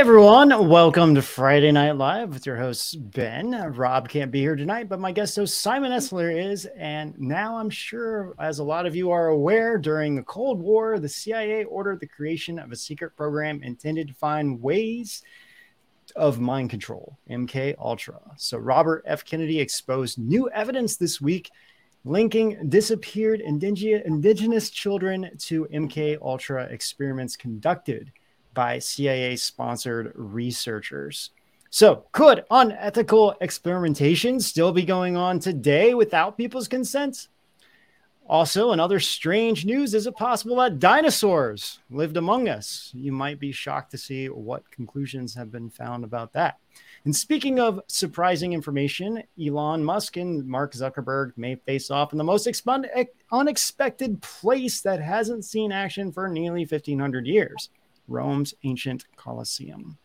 Everyone, welcome to Friday Night Live with your host Ben. Rob can't be here tonight, but my guest host Simon Esler is. And now I'm sure, as a lot of you are aware, during the Cold War, the CIA ordered the creation of a secret program intended to find ways of mind control, MK Ultra. So Robert F. Kennedy exposed new evidence this week linking disappeared indigenous children to MK Ultra experiments conducted by CIA sponsored researchers. So, could unethical experimentation still be going on today without people's consent? Also, another strange news is it possible that dinosaurs lived among us? You might be shocked to see what conclusions have been found about that. And speaking of surprising information, Elon Musk and Mark Zuckerberg may face off in the most unexpected place that hasn't seen action for nearly 1500 years. Rome's ancient Colosseum.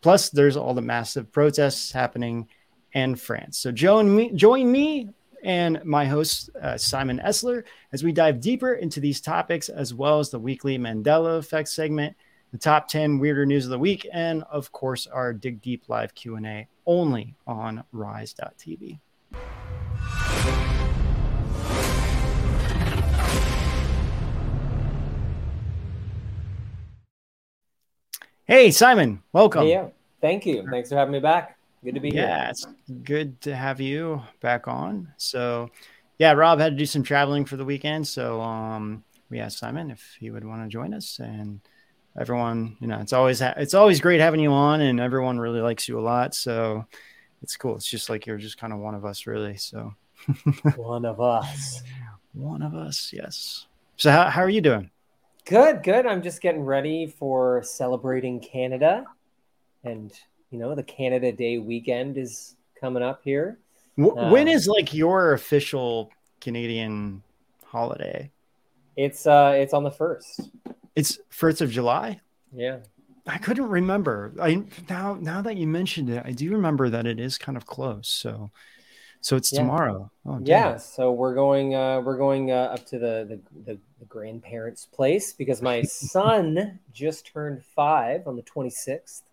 Plus, there's all the massive protests happening in France. So join me, join me and my host, uh, Simon Esler, as we dive deeper into these topics, as well as the weekly Mandela Effect segment, the top 10 weirder news of the week, and of course, our Dig Deep Live Q&A only on rise.tv. Hey, Simon, welcome. Yeah, thank you. Thanks for having me back. Good to be yeah, here. Yeah, it's good to have you back on. So, yeah, Rob had to do some traveling for the weekend, so um, we asked Simon if he would want to join us, and everyone, you know, it's always ha- it's always great having you on, and everyone really likes you a lot. So, it's cool. It's just like you're just kind of one of us, really. So, one of us, one of us, yes. So, how how are you doing? Good, good. I'm just getting ready for celebrating Canada. And, you know, the Canada Day weekend is coming up here. When um, is like your official Canadian holiday? It's uh it's on the 1st. It's 1st of July? Yeah. I couldn't remember. I now now that you mentioned it, I do remember that it is kind of close. So so it's yeah. tomorrow. Oh, yeah. So we're going. Uh, we're going uh, up to the, the, the the grandparents' place because my son just turned five on the twenty sixth,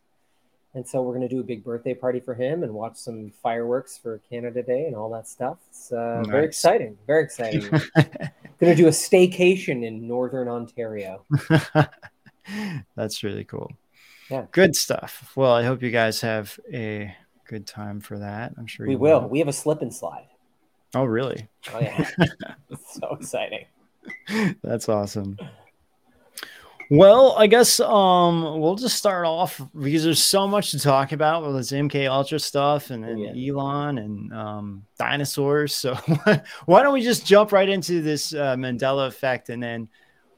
and so we're going to do a big birthday party for him and watch some fireworks for Canada Day and all that stuff. It's uh, nice. very exciting. Very exciting. going to do a staycation in Northern Ontario. That's really cool. Yeah. Good stuff. Well, I hope you guys have a good time for that. I'm sure we will. will. We have a slip and slide. Oh, really? Oh, yeah. so exciting. That's awesome. Well, I guess um, we'll just start off because there's so much to talk about with this MK Ultra stuff and then yeah. Elon and um, dinosaurs. So why don't we just jump right into this uh, Mandela effect and then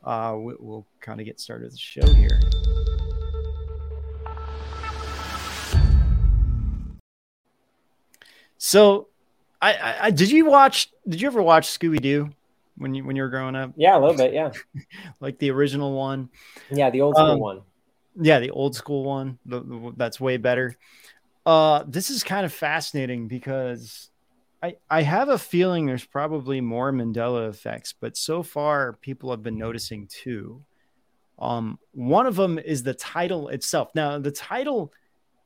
uh, we, will kind of get started with the show here. So, I, I, I did you watch? Did you ever watch Scooby Doo when you when you were growing up? Yeah, a little bit. Yeah, like the original one. Yeah, the old school um, one. Yeah, the old school one. The, the, that's way better. Uh, this is kind of fascinating because I I have a feeling there's probably more Mandela effects, but so far people have been noticing two. Um, one of them is the title itself. Now, the title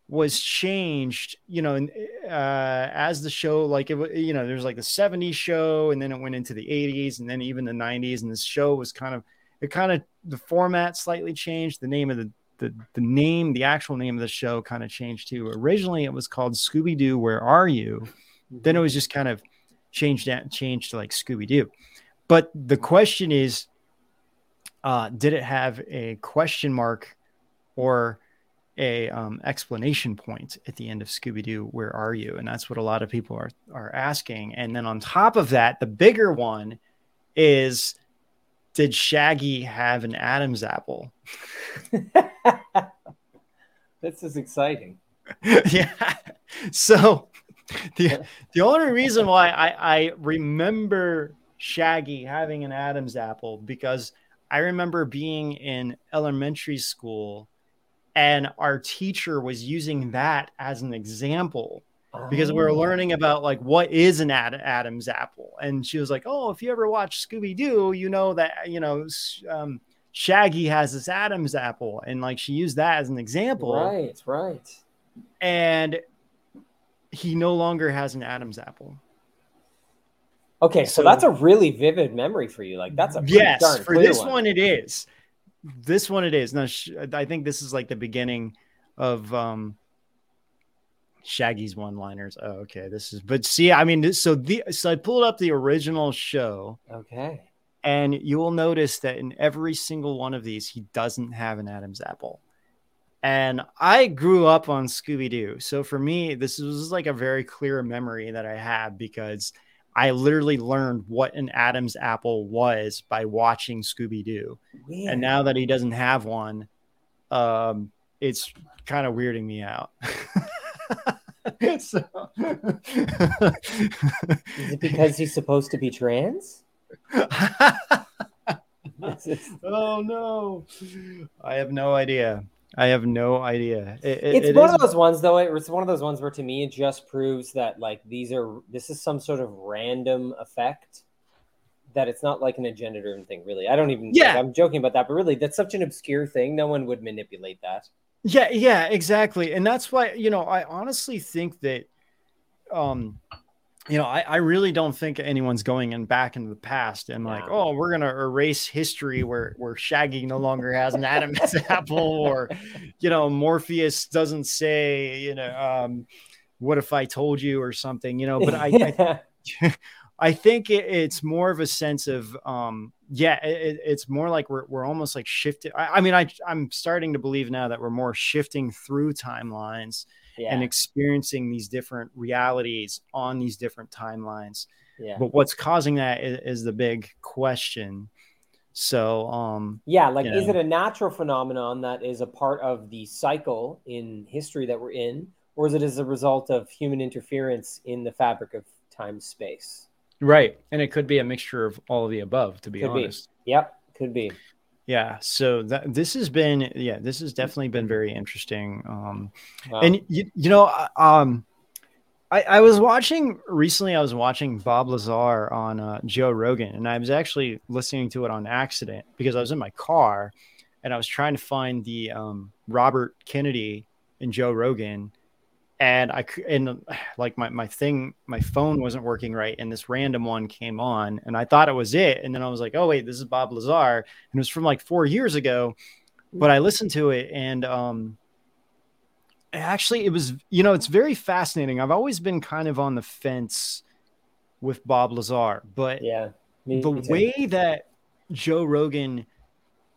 was changed, you know, uh, as the show, like it, you know, there's like the 70s show, and then it went into the 80s, and then even the 90s, and this show was kind of, it kind of, the format slightly changed. The name of the, the, the name, the actual name of the show kind of changed too. Originally, it was called Scooby Doo, Where Are You? Then it was just kind of changed, that, changed to like Scooby Doo. But the question is, uh, did it have a question mark or a um, explanation point at the end of Scooby Doo, where are you? And that's what a lot of people are are asking. And then on top of that, the bigger one is, did Shaggy have an Adam's apple? this is exciting. yeah. So the the only reason why I, I remember Shaggy having an Adam's apple because I remember being in elementary school and our teacher was using that as an example because we were oh. learning about like what is an Ad- Adam's apple, and she was like, "Oh, if you ever watch Scooby Doo, you know that you know um, Shaggy has this Adam's apple, and like she used that as an example. Right, right. And he no longer has an Adam's apple. Okay, so, so that's a really vivid memory for you. Like that's a yes for this one. one. It is. This one it is. Now I think this is like the beginning of um Shaggy's one-liners. Oh, okay. This is, but see, I mean, so the so I pulled up the original show. Okay. And you will notice that in every single one of these, he doesn't have an Adam's apple. And I grew up on Scooby Doo. So for me, this was like a very clear memory that I have because I literally learned what an Adam's apple was by watching Scooby Doo. And now that he doesn't have one, um, it's kind of weirding me out. so... Is it because he's supposed to be trans? oh no, I have no idea. I have no idea. It, it, it's it one is... of those ones, though. It's one of those ones where, to me, it just proves that like these are this is some sort of random effect. That it's not like an agenda-driven thing, really. I don't even. Yeah, like, I'm joking about that, but really, that's such an obscure thing. No one would manipulate that. Yeah, yeah, exactly, and that's why you know I honestly think that, um, you know, I, I really don't think anyone's going in back into the past and like, oh, we're gonna erase history where where Shaggy no longer has an Adam's apple, or you know, Morpheus doesn't say, you know, um, what if I told you or something, you know. But I, I, I think it, it's more of a sense of, um, yeah, it, it's more like we're we're almost like shifting. I, I mean, I I'm starting to believe now that we're more shifting through timelines yeah. and experiencing these different realities on these different timelines. Yeah. But what's causing that is, is the big question. So, um, yeah, like, is know. it a natural phenomenon that is a part of the cycle in history that we're in, or is it as a result of human interference in the fabric of time space? Right. And it could be a mixture of all of the above, to be could honest. Be. Yep. Could be. Yeah, so that this has been yeah, this has definitely been very interesting. Um, wow. and you, you know, um, I, I was watching recently. I was watching Bob Lazar on uh, Joe Rogan, and I was actually listening to it on accident because I was in my car, and I was trying to find the um, Robert Kennedy and Joe Rogan and I and like my my thing, my phone wasn't working right, and this random one came on, and I thought it was it, and then I was like, oh wait, this is Bob Lazar, and it was from like four years ago, but I listened to it, and um, actually it was you know it's very fascinating. I've always been kind of on the fence with Bob Lazar, but yeah, me, the me way that Joe Rogan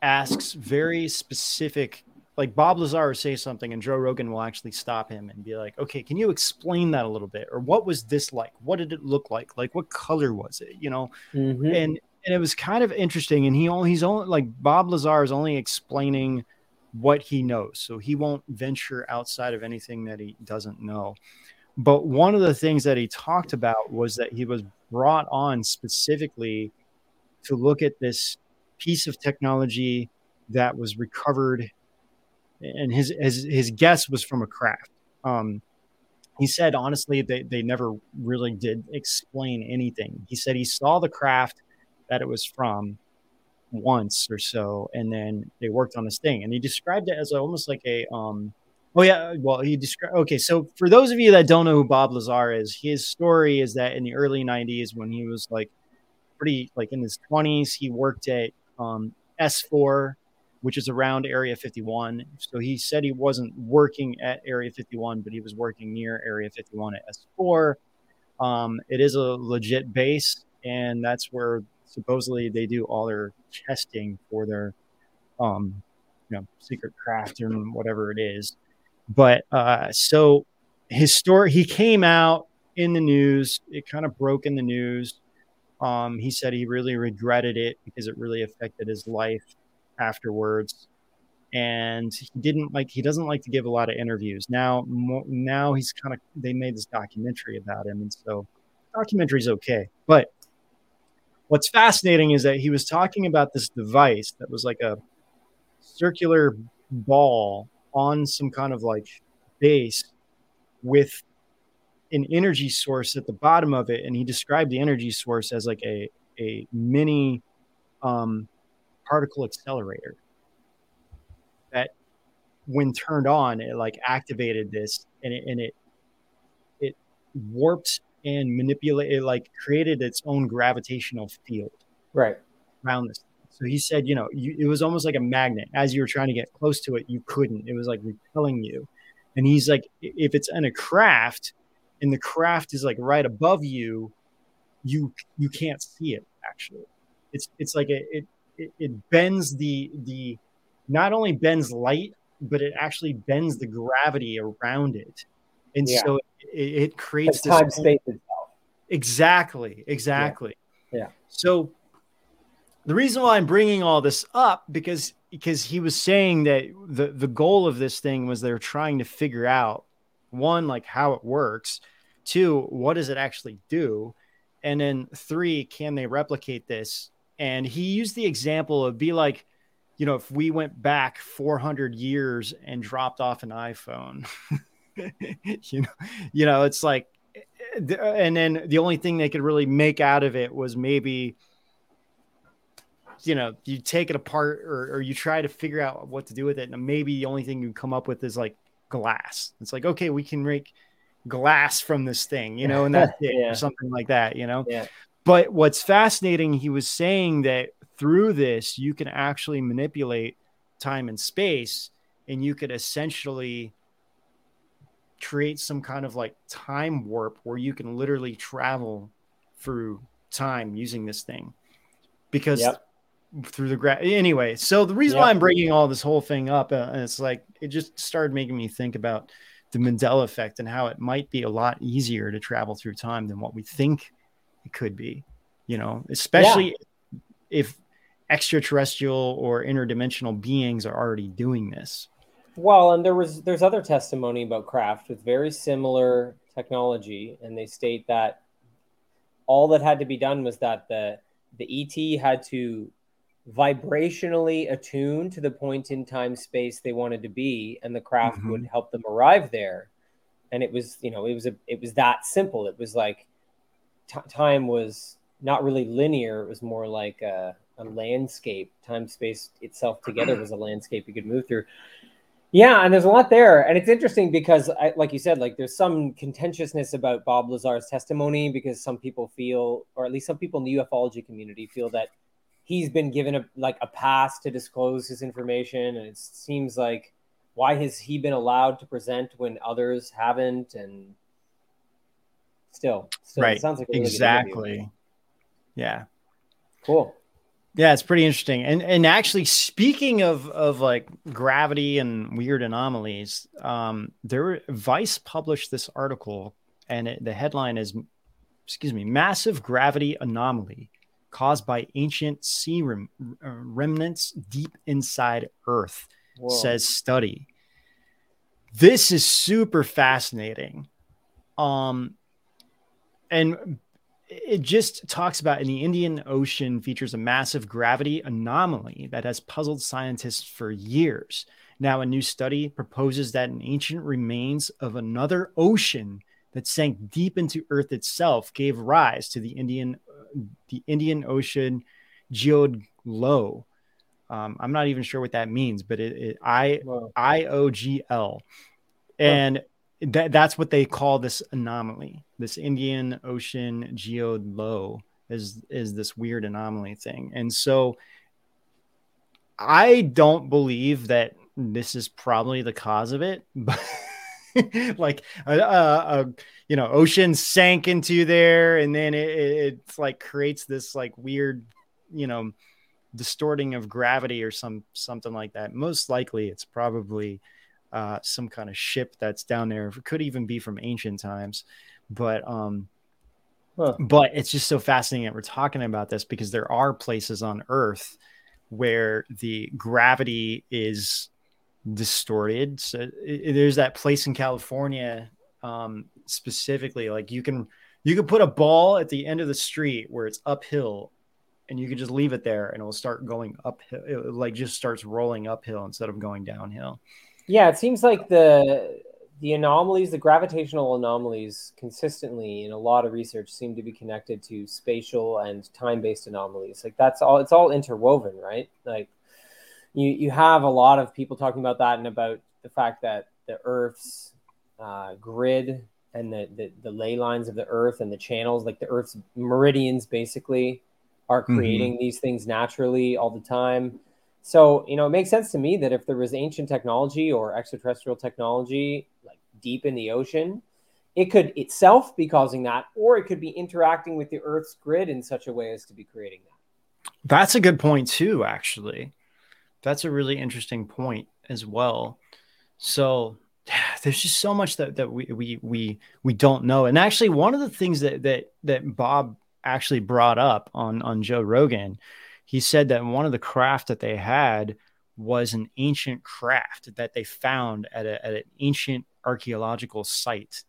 asks very specific like Bob Lazar will say something and Joe Rogan will actually stop him and be like, okay, can you explain that a little bit? Or what was this like? What did it look like? Like what color was it? You know? Mm-hmm. And and it was kind of interesting. And he only he's only like Bob Lazar is only explaining what he knows. So he won't venture outside of anything that he doesn't know. But one of the things that he talked about was that he was brought on specifically to look at this piece of technology that was recovered and his his his guess was from a craft. Um, he said honestly they, they never really did explain anything. He said he saw the craft that it was from once or so, and then they worked on this thing, and he described it as almost like a um. Oh yeah, well he described. Okay, so for those of you that don't know who Bob Lazar is, his story is that in the early '90s, when he was like pretty like in his 20s, he worked at um, S4 which is around Area 51. So he said he wasn't working at Area 51, but he was working near Area 51 at S4. Um, it is a legit base, and that's where supposedly they do all their testing for their, um, you know, secret craft and whatever it is. But uh, so his story, he came out in the news. It kind of broke in the news. Um, he said he really regretted it because it really affected his life afterwards. And he didn't like he doesn't like to give a lot of interviews. Now mo- now he's kind of they made this documentary about him and so documentary's okay. But what's fascinating is that he was talking about this device that was like a circular ball on some kind of like base with an energy source at the bottom of it. And he described the energy source as like a a mini um particle accelerator that when turned on it like activated this and it and it it warped and manipulated like created its own gravitational field right. around this. So he said you know you, it was almost like a magnet. As you were trying to get close to it you couldn't. It was like repelling you. And he's like if it's in a craft and the craft is like right above you you you can't see it actually. It's it's like a, it, it it bends the the not only bends light but it actually bends the gravity around it and yeah. so it, it creates this time space itself exactly exactly yeah. yeah so the reason why i'm bringing all this up because because he was saying that the the goal of this thing was they're trying to figure out one like how it works two what does it actually do and then three can they replicate this and he used the example of be like you know if we went back 400 years and dropped off an iphone you know you know it's like eh, and then the only thing they could really make out of it was maybe you know you take it apart or, or you try to figure out what to do with it and maybe the only thing you come up with is like glass it's like okay we can make glass from this thing you know and that's it yeah. or something like that you know yeah. But what's fascinating he was saying that through this you can actually manipulate time and space and you could essentially create some kind of like time warp where you can literally travel through time using this thing because yep through the grass. Anyway, so the reason yep. why I'm bringing all this whole thing up, uh, it's like it just started making me think about the Mandela effect and how it might be a lot easier to travel through time than what we think it could be. You know, especially yeah. if extraterrestrial or interdimensional beings are already doing this. Well, and there was there's other testimony about craft with very similar technology, and they state that all that had to be done was that the the ET had to vibrationally attuned to the point in time space they wanted to be and the craft mm-hmm. would help them arrive there and it was you know it was a it was that simple it was like t- time was not really linear. It was more like a, a landscape. Time space itself together was a landscape you could move through. Yeah and there's a lot there. And it's interesting because I, like you said like there's some contentiousness about bob lazar's testimony because some people feel or at least some people in the ufology community feel that he's been given a like a pass to disclose his information. And it seems like why has he been allowed to present when others haven't? And still, still right sounds like really exactly yeah cool yeah it's pretty interesting and and actually speaking of of like gravity and weird anomalies um there were vice published this article and it, the headline is excuse me massive gravity anomaly caused by ancient sea rem- uh, remnants deep inside Earth, Whoa. says study. This is super fascinating. Um, and it just talks about in the Indian Ocean features a massive gravity anomaly that has puzzled scientists for years. Now, a new study proposes that an ancient remains of another ocean that sank deep into Earth itself gave rise to the Indian the Indian Ocean geoid low. Um, I'm not even sure what that means, but it, it I I O G L, and that that's what they call this anomaly. This Indian Ocean geoid low is is this weird anomaly thing, and so I don't believe that this is probably the cause of it, but like a, a, a, you know ocean sank into there and then it, it's like creates this like weird you know distorting of gravity or some something like that most likely it's probably uh, some kind of ship that's down there it could even be from ancient times but um huh. but it's just so fascinating that we're talking about this because there are places on earth where the gravity is distorted. So it, there's that place in California um, specifically, like you can you can put a ball at the end of the street where it's uphill, and you can just leave it there, and it will start going uphill. It like just starts rolling uphill instead of going downhill. Yeah, it seems like the the anomalies, the gravitational anomalies, consistently in a lot of research seem to be connected to spatial and time-based anomalies. Like that's all. It's all interwoven, right? Like you you have a lot of people talking about that and about the fact that the Earth's uh, grid and the, the the ley lines of the Earth and the channels, like the Earth's meridians, basically are mm-hmm. creating mm-hmm. these things naturally all the time. So, you know, it makes sense to me that if there was ancient technology or extraterrestrial technology like deep in the ocean, it could itself be causing that, or it could be interacting with the Earth's grid in such a way as to be creating that. That's a good point, too, actually. That's a really interesting point as well. So, there's just so much that, that we, we we we don't know. And actually, one of the things that that that Bob actually brought up on on Joe Rogan. He said that one of the craft that they had was an ancient craft that they found at, a, at an ancient archaeological site.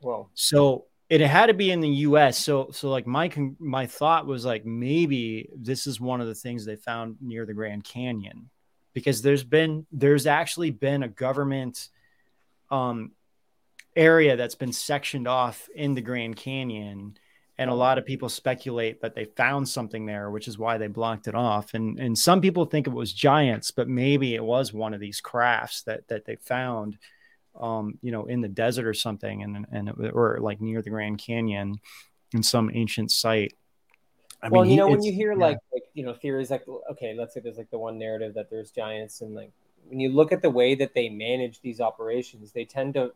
Well, so it had to be in the U.S. So, so like my my thought was like maybe this is one of the things they found near the Grand Canyon, because there's been there's actually been a government um, area that's been sectioned off in the Grand Canyon and a lot of people speculate that they found something there which is why they blocked it off and and some people think it was giants but maybe it was one of these crafts that that they found um you know in the desert or something and and it, or like near the grand canyon in some ancient site I well mean, you know when you hear yeah. like like you know theories like okay let's say there's like the one narrative that there's giants and like when you look at the way that they manage these operations they tend to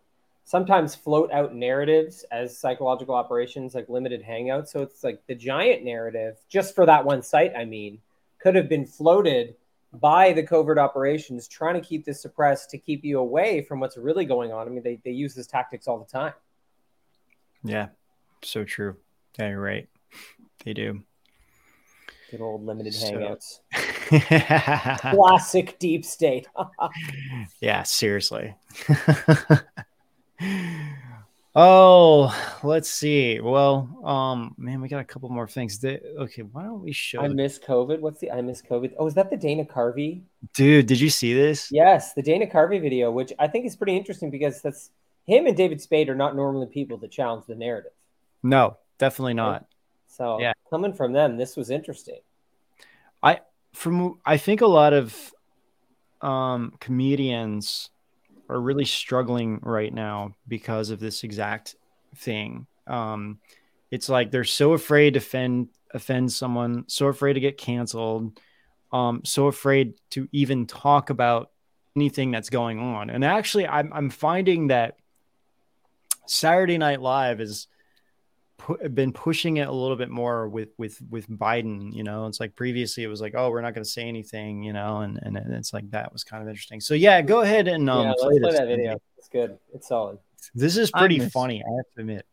sometimes float out narratives as psychological operations like limited hangouts. So it's like the giant narrative just for that one site i mean could have been floated by the covert operations trying to keep this suppressed to keep you away from what's really going on. I mean they, they use this tactics all the time. Yeah so true. Yeah you're right. They do. Good old limited so... hangouts. Classic deep state. Yeah seriously Oh, let's see. Well, um, man, we got a couple more things. okay, why don't we show? I miss COVID. What's the I miss COVID? Oh, is that the Dana Carvey? Dude, did you see this? Yes, the Dana Carvey video, which I think is pretty interesting because that's him and David Spade are not normally people that challenge the narrative. No, definitely not. So yeah, coming from them, this was interesting. I from I think a lot of um comedians are really struggling right now because of this exact thing. Um, it's like they're so afraid to offend offend someone, so afraid to get canceled, um, so afraid to even talk about anything that's going on. And actually, I'm I'm finding that Saturday Night Live is pu- been pushing it a little bit more with with with Biden. You know, it's like previously it was like, oh, we're not going to say anything. You know, and and it's like that was kind of interesting. So yeah, go ahead and um, yeah, play, play that video. It's good. It's solid. This is pretty miss, funny. I have to admit.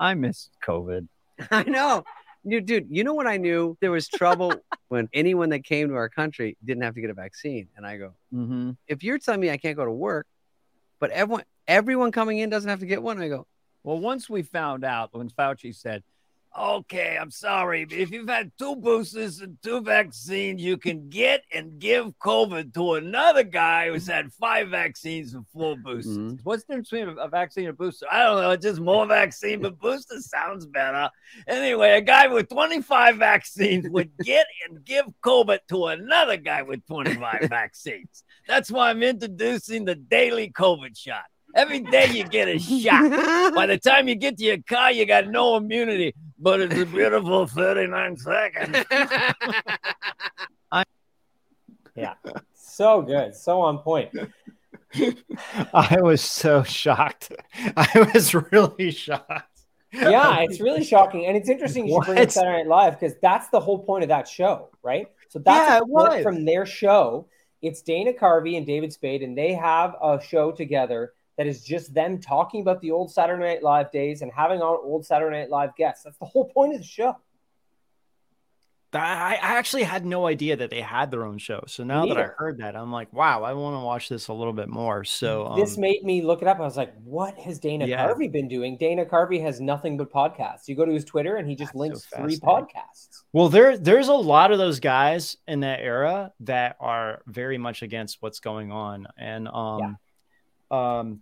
I miss COVID. I know. Dude, dude, you know what I knew? There was trouble when anyone that came to our country didn't have to get a vaccine. And I go, mm-hmm. if you're telling me I can't go to work, but everyone everyone coming in doesn't have to get one, I go, well, once we found out when Fauci said, okay, I'm sorry, if you've had two boosters and two vaccines, you can get and give COVID to another guy who's had five vaccines and four boosters. Mm-hmm. What's the difference between a vaccine and a booster? I don't know. It's just more vaccine, but booster sounds better. Anyway, a guy with 25 vaccines would get and give COVID to another guy with 25 vaccines. That's why I'm introducing the daily COVID shot. Every day you get a shot. By the time you get to your car, you got no immunity, but it's a beautiful 39 seconds. yeah, so good, so on point. I was so shocked. I was really shocked. Yeah, it's really shocking, and it's interesting you should bring up Saturday Night Live because that's the whole point of that show, right? So that's yeah, from their show. It's Dana Carvey and David Spade, and they have a show together that is just them talking about the old Saturday Night Live days and having on old Saturday Night Live guests. That's the whole point of the show. I, actually had no idea that they had their own show. So now that I heard that, I'm like, wow, I want to watch this a little bit more. So um, this made me look it up. I was like, what has Dana yeah. Carvey been doing? Dana Carvey has nothing but podcasts. You go to his Twitter and he just That's links so three podcasts. Well, there there's a lot of those guys in that era that are very much against what's going on. And um yeah Um,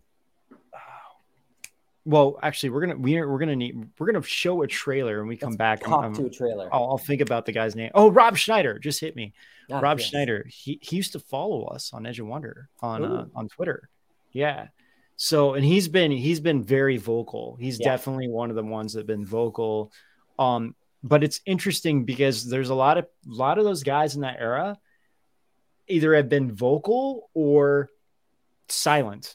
well, actually, we're gonna we're we're gonna need we're gonna show a trailer and we come Let's back. Talk to a trailer. I'll, I'll think about the guy's name. Oh, Rob Schneider just hit me. Ah, Rob yes. Schneider. He he used to follow us on Edge of Wonder on uh, on Twitter. Yeah. So and he's been he's been very vocal. He's Yeah. definitely one of the ones that have been vocal. Um, but it's interesting because there's a lot of a lot of those guys in that era either have been vocal or silent.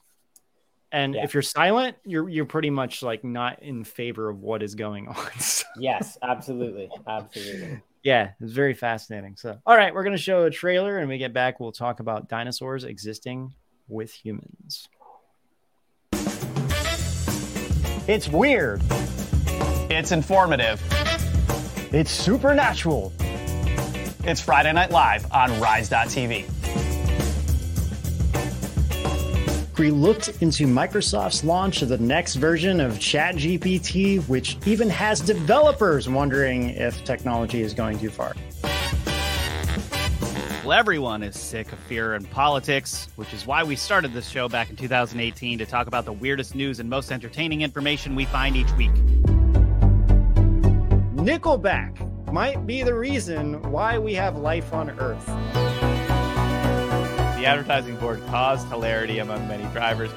And Yeah. if you're silent, you're you're pretty much like not in favor of what is going on. So- Yes, absolutely, absolutely. yeah, it's very fascinating. So, all right, we're going to show a trailer and when we get back, we'll talk about dinosaurs existing with humans. It's weird. It's informative. It's supernatural. It's Friday Night Live on Rise.tv. We looked into Microsoft's launch of the next version of ChatGPT, which even has developers wondering if technology is going too far. Well, everyone is sick of fear and politics, which is why we started this show back in 2018 to talk about the weirdest news and most entertaining information we find each week. Nickelback might be the reason why we have life on Earth. The advertising board caused hilarity among many drivers.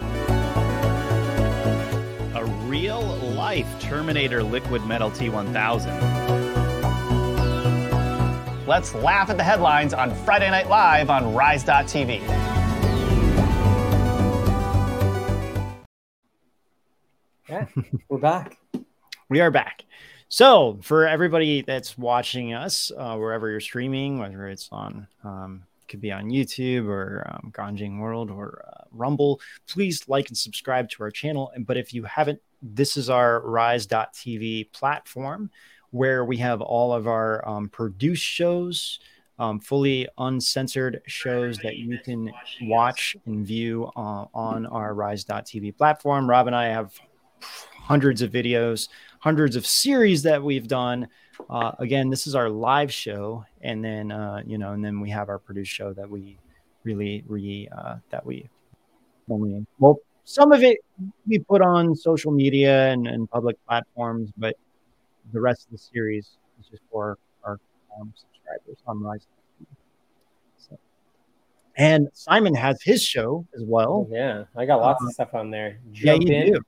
A real life Terminator Liquid Metal T1000. Let's laugh at the headlines on Friday Night Live on Rise.tv. Yeah, we're back. We are back. So, for everybody that's watching us, uh, wherever you're streaming, whether it's on, um, could be on YouTube or um, Ganjing World or uh, Rumble, please like and subscribe to our channel. And But if you haven't, this is our Rise.tv platform where we have all of our um, produced shows, um, fully uncensored shows that you can watch and view uh, on our Rise.tv platform. Rob and I have hundreds of videos, hundreds of series that we've done. Uh, again, this is our live show, and then uh, you know, and then we have our produced show that we really re uh, that we only well, some of it we put on social media and, and public platforms, but the rest of the series is just for our um, subscribers on Rise. So, and Simon has his show as well. Yeah, I got lots of stuff on there. Uh, Yeah, you in. do.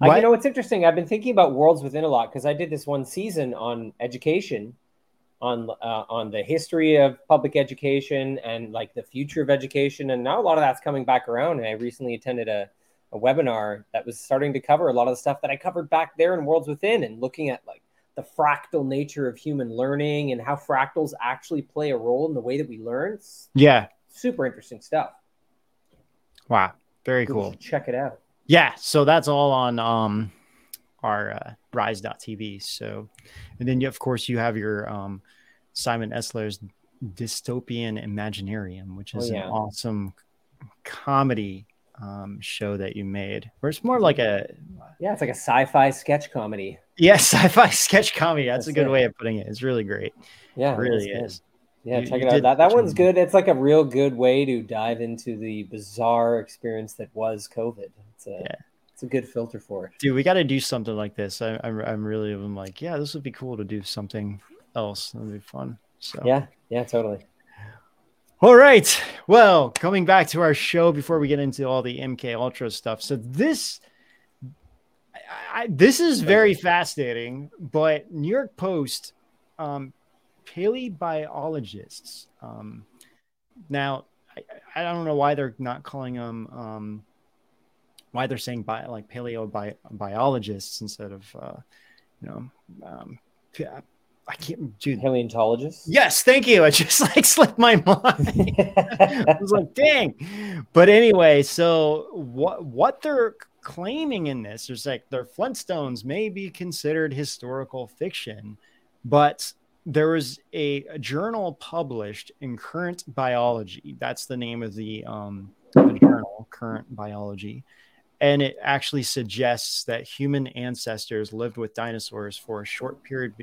I, you know, it's interesting. I've been thinking about Worlds Within a lot because I did this one season on education, on uh, on the history of public education and like the future of education, and now a lot of that's coming back around. And I recently attended a, a webinar that was starting to cover a lot of the stuff that I covered back there in Worlds Within, and looking at like the fractal nature of human learning and how fractals actually play a role in the way that we learn. It's Yeah. super interesting stuff. Wow. Very People cool. Check it out. Yeah, so that's all on um our uh, rise.tv. So and then you, of course you have your um Simon Esler's Dystopian Imaginarium, which Oh, is yeah. an awesome comedy um show that you made. Where it's more like a Yeah, it's like a sci-fi sketch comedy. yeah, sci-fi sketch comedy. That's, a good it. way of putting it. It's really great. Yeah, it really is. good. Yeah, You- check you it out. That that one's good. It's like a real good way to dive into the bizarre experience that was COVID. It's a Yeah. it's a good filter for it. Dude, we got to do something like this. I, I'm, I'm really, I'm like, yeah, this would be cool to do something else. That'd be fun. So Yeah, yeah, totally. All right. Well, coming back to our show before we get into all the MK Ultra stuff. So this, I, I, this is very fascinating. But New York Post, um, paleobiologists. Um, now, I, I don't know why they're not calling them. Um, why they're saying bi- like paleobiologists instead of, uh, you know, um, I can't, dude. Paleontologist. Yes, thank you. It just like slipped my mind. I was like, dang. But anyway, so what what they're claiming in this is like their Flintstones may be considered historical fiction, but there was a, a journal published in Current Biology. That's the name of the um the journal, Current Biology. And it actually suggests that human ancestors lived with dinosaurs for a short period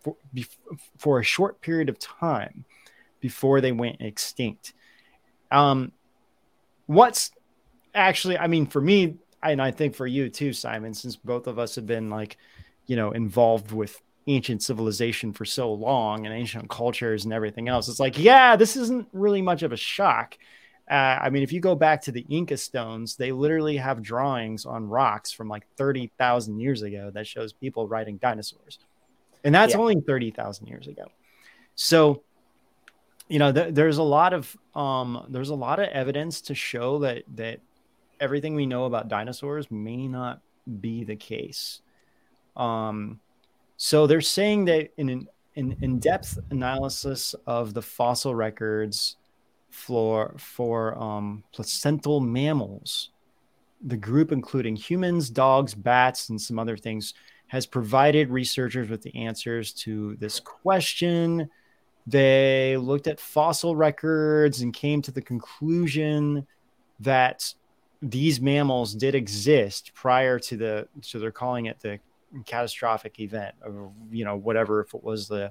for, for a short period of time before they went extinct. Um, what's actually, I mean, for me, and I think for you too, Simon, since both of us have been like, you know, involved with ancient civilization for so long and ancient cultures and everything else, it's like, yeah, this isn't really much of a shock. Uh, I mean, if you go back to the Inca stones, they literally have drawings on rocks from like 30,000 years ago that shows people riding dinosaurs. And that's yeah. only 30,000 years ago. So, you know, th- there's a lot of um, there's a lot of evidence to show that that everything we know about dinosaurs may not be the case. Um, so they're saying that in an in, in-depth analysis of the fossil records for for um, placental mammals, the group including humans, dogs, bats, and some other things has provided researchers with the answers to this question. They looked at fossil records and came to the conclusion that these mammals did exist prior to the so they're calling it the catastrophic event of you know whatever if it was the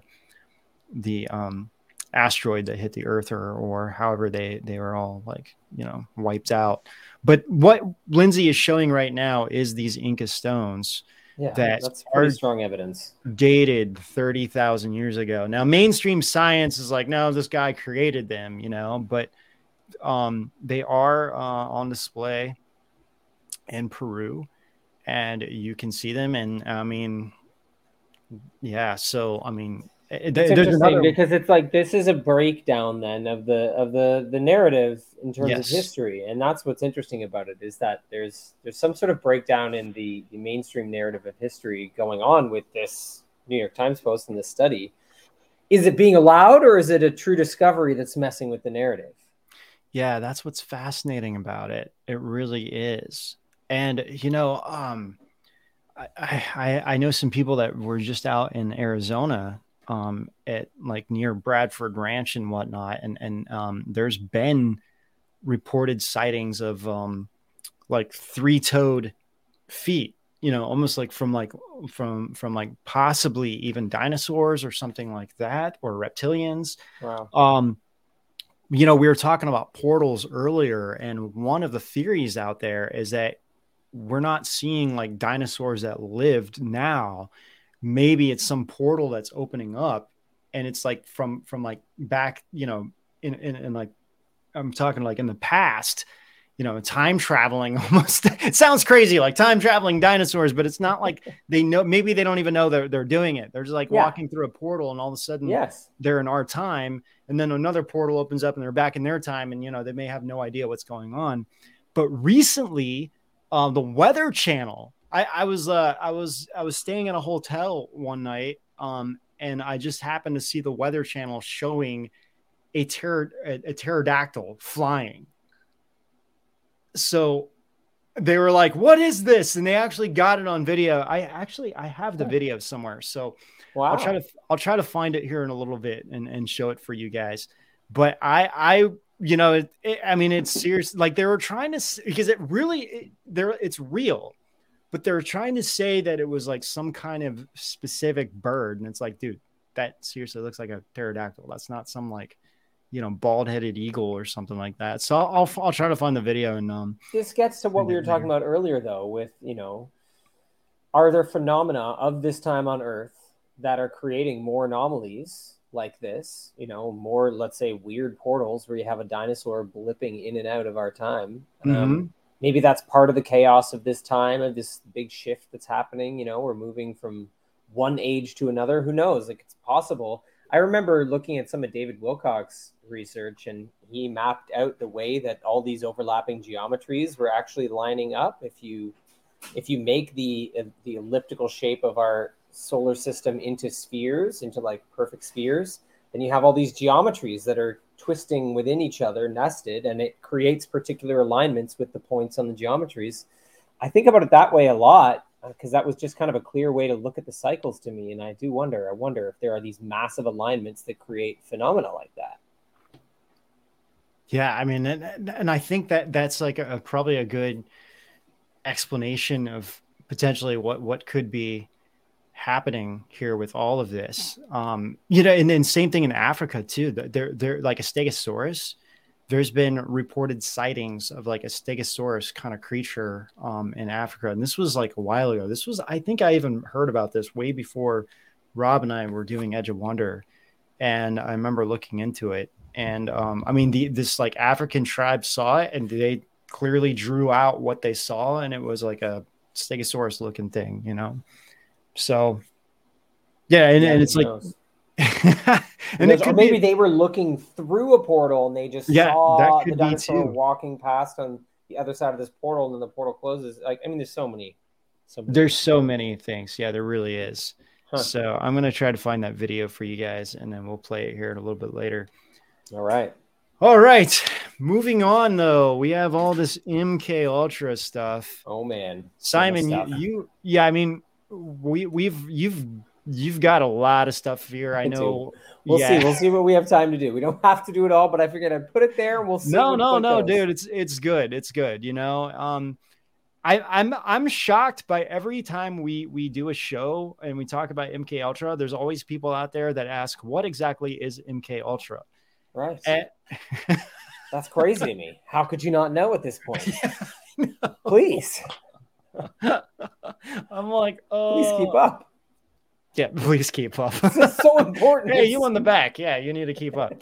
the um asteroid that hit the earth or or however they they were all like you know wiped out. But what lindsay is showing right now is these inca stones yeah, that that's pretty strong evidence. dated 30,000 years ago. Now mainstream science is like no this guy created them, you know, but um, they are uh, on display in Peru, and you can see them. And I mean, yeah. So I mean, eh, eh, it's interesting another... because it's like this is a breakdown then of the of the the narrative in terms yes. of history, and that's what's interesting about it is that there's there's some sort of breakdown in the, the mainstream narrative of history going on with this New York Times post and this study. Is it being allowed, or is it a true discovery that's messing with the narrative? Yeah, that's what's fascinating about it. It really is. And you know, um, I, I I know some people that were just out in Arizona, um, at like near Bradshaw Ranch and whatnot, and and um, there's been reported sightings of um, like three-toed feet. You know, almost like from like from from like possibly even dinosaurs or something like that, or reptilians. Wow. Um, you know, we were talking about portals earlier, and one of the theories out there is that we're not seeing like dinosaurs that lived now. Maybe it's some portal that's opening up, and it's like from from like back, you know, in in, in like I'm talking like in the past, you know, time traveling almost. it sounds crazy, like time traveling dinosaurs, but it's not like they know. Maybe they don't even know they're they're doing it. They're just like yeah. walking through a portal, and all of a sudden, yes, they're in our time, and then another portal opens up, and they're back in their time, and you know they may have no idea what's going on. But recently, uh, the Weather Channel. I, I was uh, I was I was staying in a hotel one night, um, and I just happened to see the Weather Channel showing a, pter- a, a pterodactyl flying so they were like, "What is this?" And they actually got it on video. I actually I have the video somewhere, so wow. I'll try to I'll try to find it here in a little bit and and show it for you guys. But I I you know it, it, I mean it's serious. Like they were trying to because it really it, there it's real, but they're trying to say that it was like some kind of specific bird, and it's like, dude, that seriously looks like a pterodactyl. That's not some like you know bald-headed eagle or something like that so i'll i'll, I'll try to find the video and um this gets to what we were talking about earlier though with you know are there phenomena of this time on earth that are creating more anomalies like this you know more let's say weird portals where you have a dinosaur blipping in and out of our time um, mm-hmm. um, maybe that's part of the chaos of this time of this big shift that's happening you know we're moving from one age to another who knows like it's possible I remember looking at some of David Wilcock's research, and he mapped out the way that all these overlapping geometries were actually lining up. If you if you make the the elliptical shape of our solar system into spheres, into like perfect spheres, then you have all these geometries that are twisting within each other, nested, and it creates particular alignments with the points on the geometries. I think about it that way a lot because uh, that was just kind of a clear way to look at the cycles to me. And I do wonder, I wonder if there are these massive alignments that create phenomena like that. Yeah, I mean, and, and I think that that's like a, probably a good explanation of potentially what what could be happening here with all of this. Um, you know, and then same thing in Africa too. They're they're like a Stegosaurus there's been reported sightings of like a stegosaurus kind of creature um, in Africa. And this was like a while ago. This was, I think I even heard about this way before Rob and I were doing Edge of Wonder. And I remember looking into it. And um, I mean, the, this like African tribe saw it and they clearly drew out what they saw. And it was like a stegosaurus looking thing, you know? So, yeah. And, Yeah, and it's like, and it maybe be, they were looking through a portal and they just Yeah, saw the dinosaur walking past on the other side of this portal, and then the portal closes. Like, I mean, there's so many. So many. There's so many things. Yeah, there really is. Huh. So I'm gonna try to find that video for you guys, and then we'll play it here in a little bit later. All right. All right, moving on though, we have all this MK Ultra stuff. Oh man, Simon, you, you, yeah, I mean, we we've you've you've got a lot of stuff here. I know. We'll yeah. see. We'll see what we have time to do. We don't have to do it all, but I figured I'd put it there. We'll see. no no no goes. dude it's it's good it's good you know um I, I'm I'm shocked by every time we we do a show and we talk about MK Ultra. There's always people out there that ask, "What exactly is MK Ultra?" Right. And, That's crazy to me. How could you not know at this point? Please, I'm like, oh, please keep up. Yeah, please keep up. This is so important. hey, you in the back? Yeah, you need to keep up.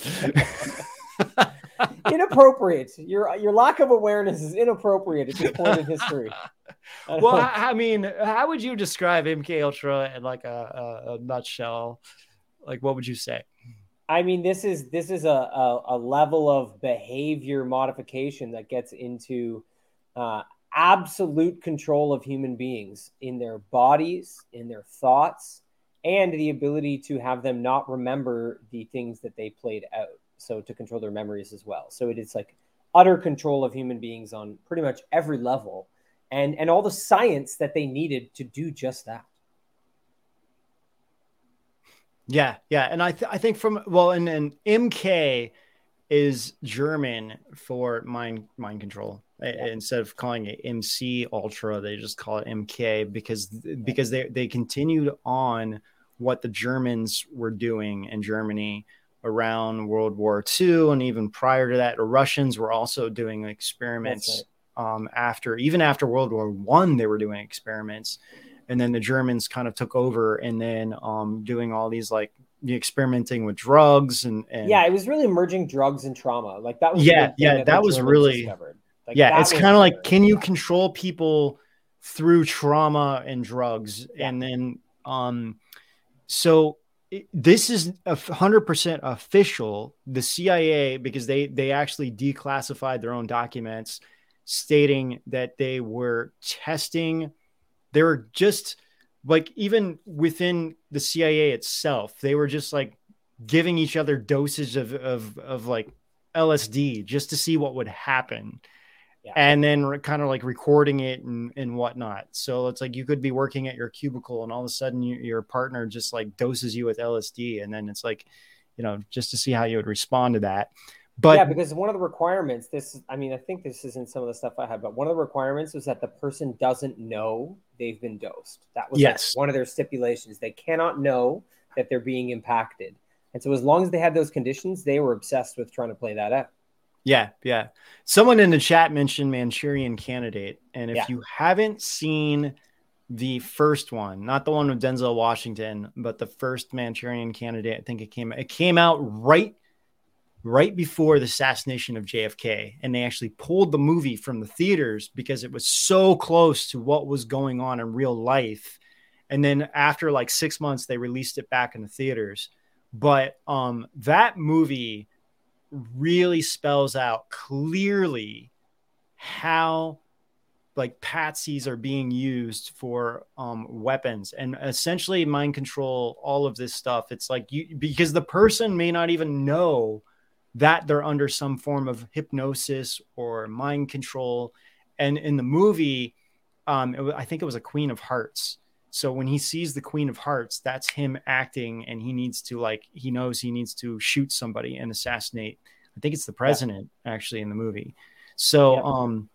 inappropriate. Your your lack of awareness is inappropriate at this point in history. I well, I I mean, how would you describe MK Ultra in like a, a, a nutshell? Like, what would you say? I mean, this is this is a, a, a level of behavior modification that gets into uh, absolute control of human beings in their bodies, in their thoughts, and the ability to have them not remember the things that they played out. So to control their memories as well. So it is like utter control of human beings on pretty much every level, and and all the science that they needed to do just that. Yeah, yeah, and I th- I think from well, and and MK is German for mind mind control. Yeah. Instead of calling it MC Ultra, they just call it MK because because they they continued on what the Germans were doing in Germany around World War II, and even prior to that, the Russians were also doing experiments. Um, after even after World War One, they were doing experiments and then the Germans kind of took over and then um doing all these like experimenting with drugs and, and yeah, it was really merging drugs and trauma. Like that was Yeah, yeah, that was really- discovered. Like, yeah it's kind of like can you control people through trauma and drugs? Yeah. and then um so it- this is a 100% official. The cia because they they actually declassified their own documents stating that they were testing. They were just like even within the cia itself they were just like giving each other doses of of, of like lsd just to see what would happen Yeah. and then re- kind of like recording it and, and whatnot. So it's like you could be working at your cubicle and all of a sudden you, your partner just like doses you with LSD. And then it's like, you know, just to see how you would respond to that. But yeah, because one of the requirements, this I mean, I think this isn't some of the stuff I have, but one of the requirements was that the person doesn't know they've been dosed. That was like, Yes. one of their stipulations. They cannot know that they're being impacted. And so as long as they had those conditions, they were obsessed with trying to play that out. Yeah, yeah. Someone in the chat mentioned Manchurian Candidate, and if Yeah. you haven't seen the first one, not the one with Denzel Washington, but the first Manchurian Candidate, I think it came it came out right right before the assassination of JFK, and they actually pulled the movie from the theaters because it was so close to what was going on in real life. And then after like six months, they released it back in the theaters. But um, that movie really spells out clearly how like patsies are being used for um, weapons. And essentially mind control all of this stuff it's like you because the person may not even know that they're under some form of hypnosis or mind control. And in the movie um, it, i think it was a queen of hearts so when he sees the queen of hearts that's him acting and he needs to like he knows he needs to shoot somebody and assassinate i think it's the president actually in the movie so Yeah. um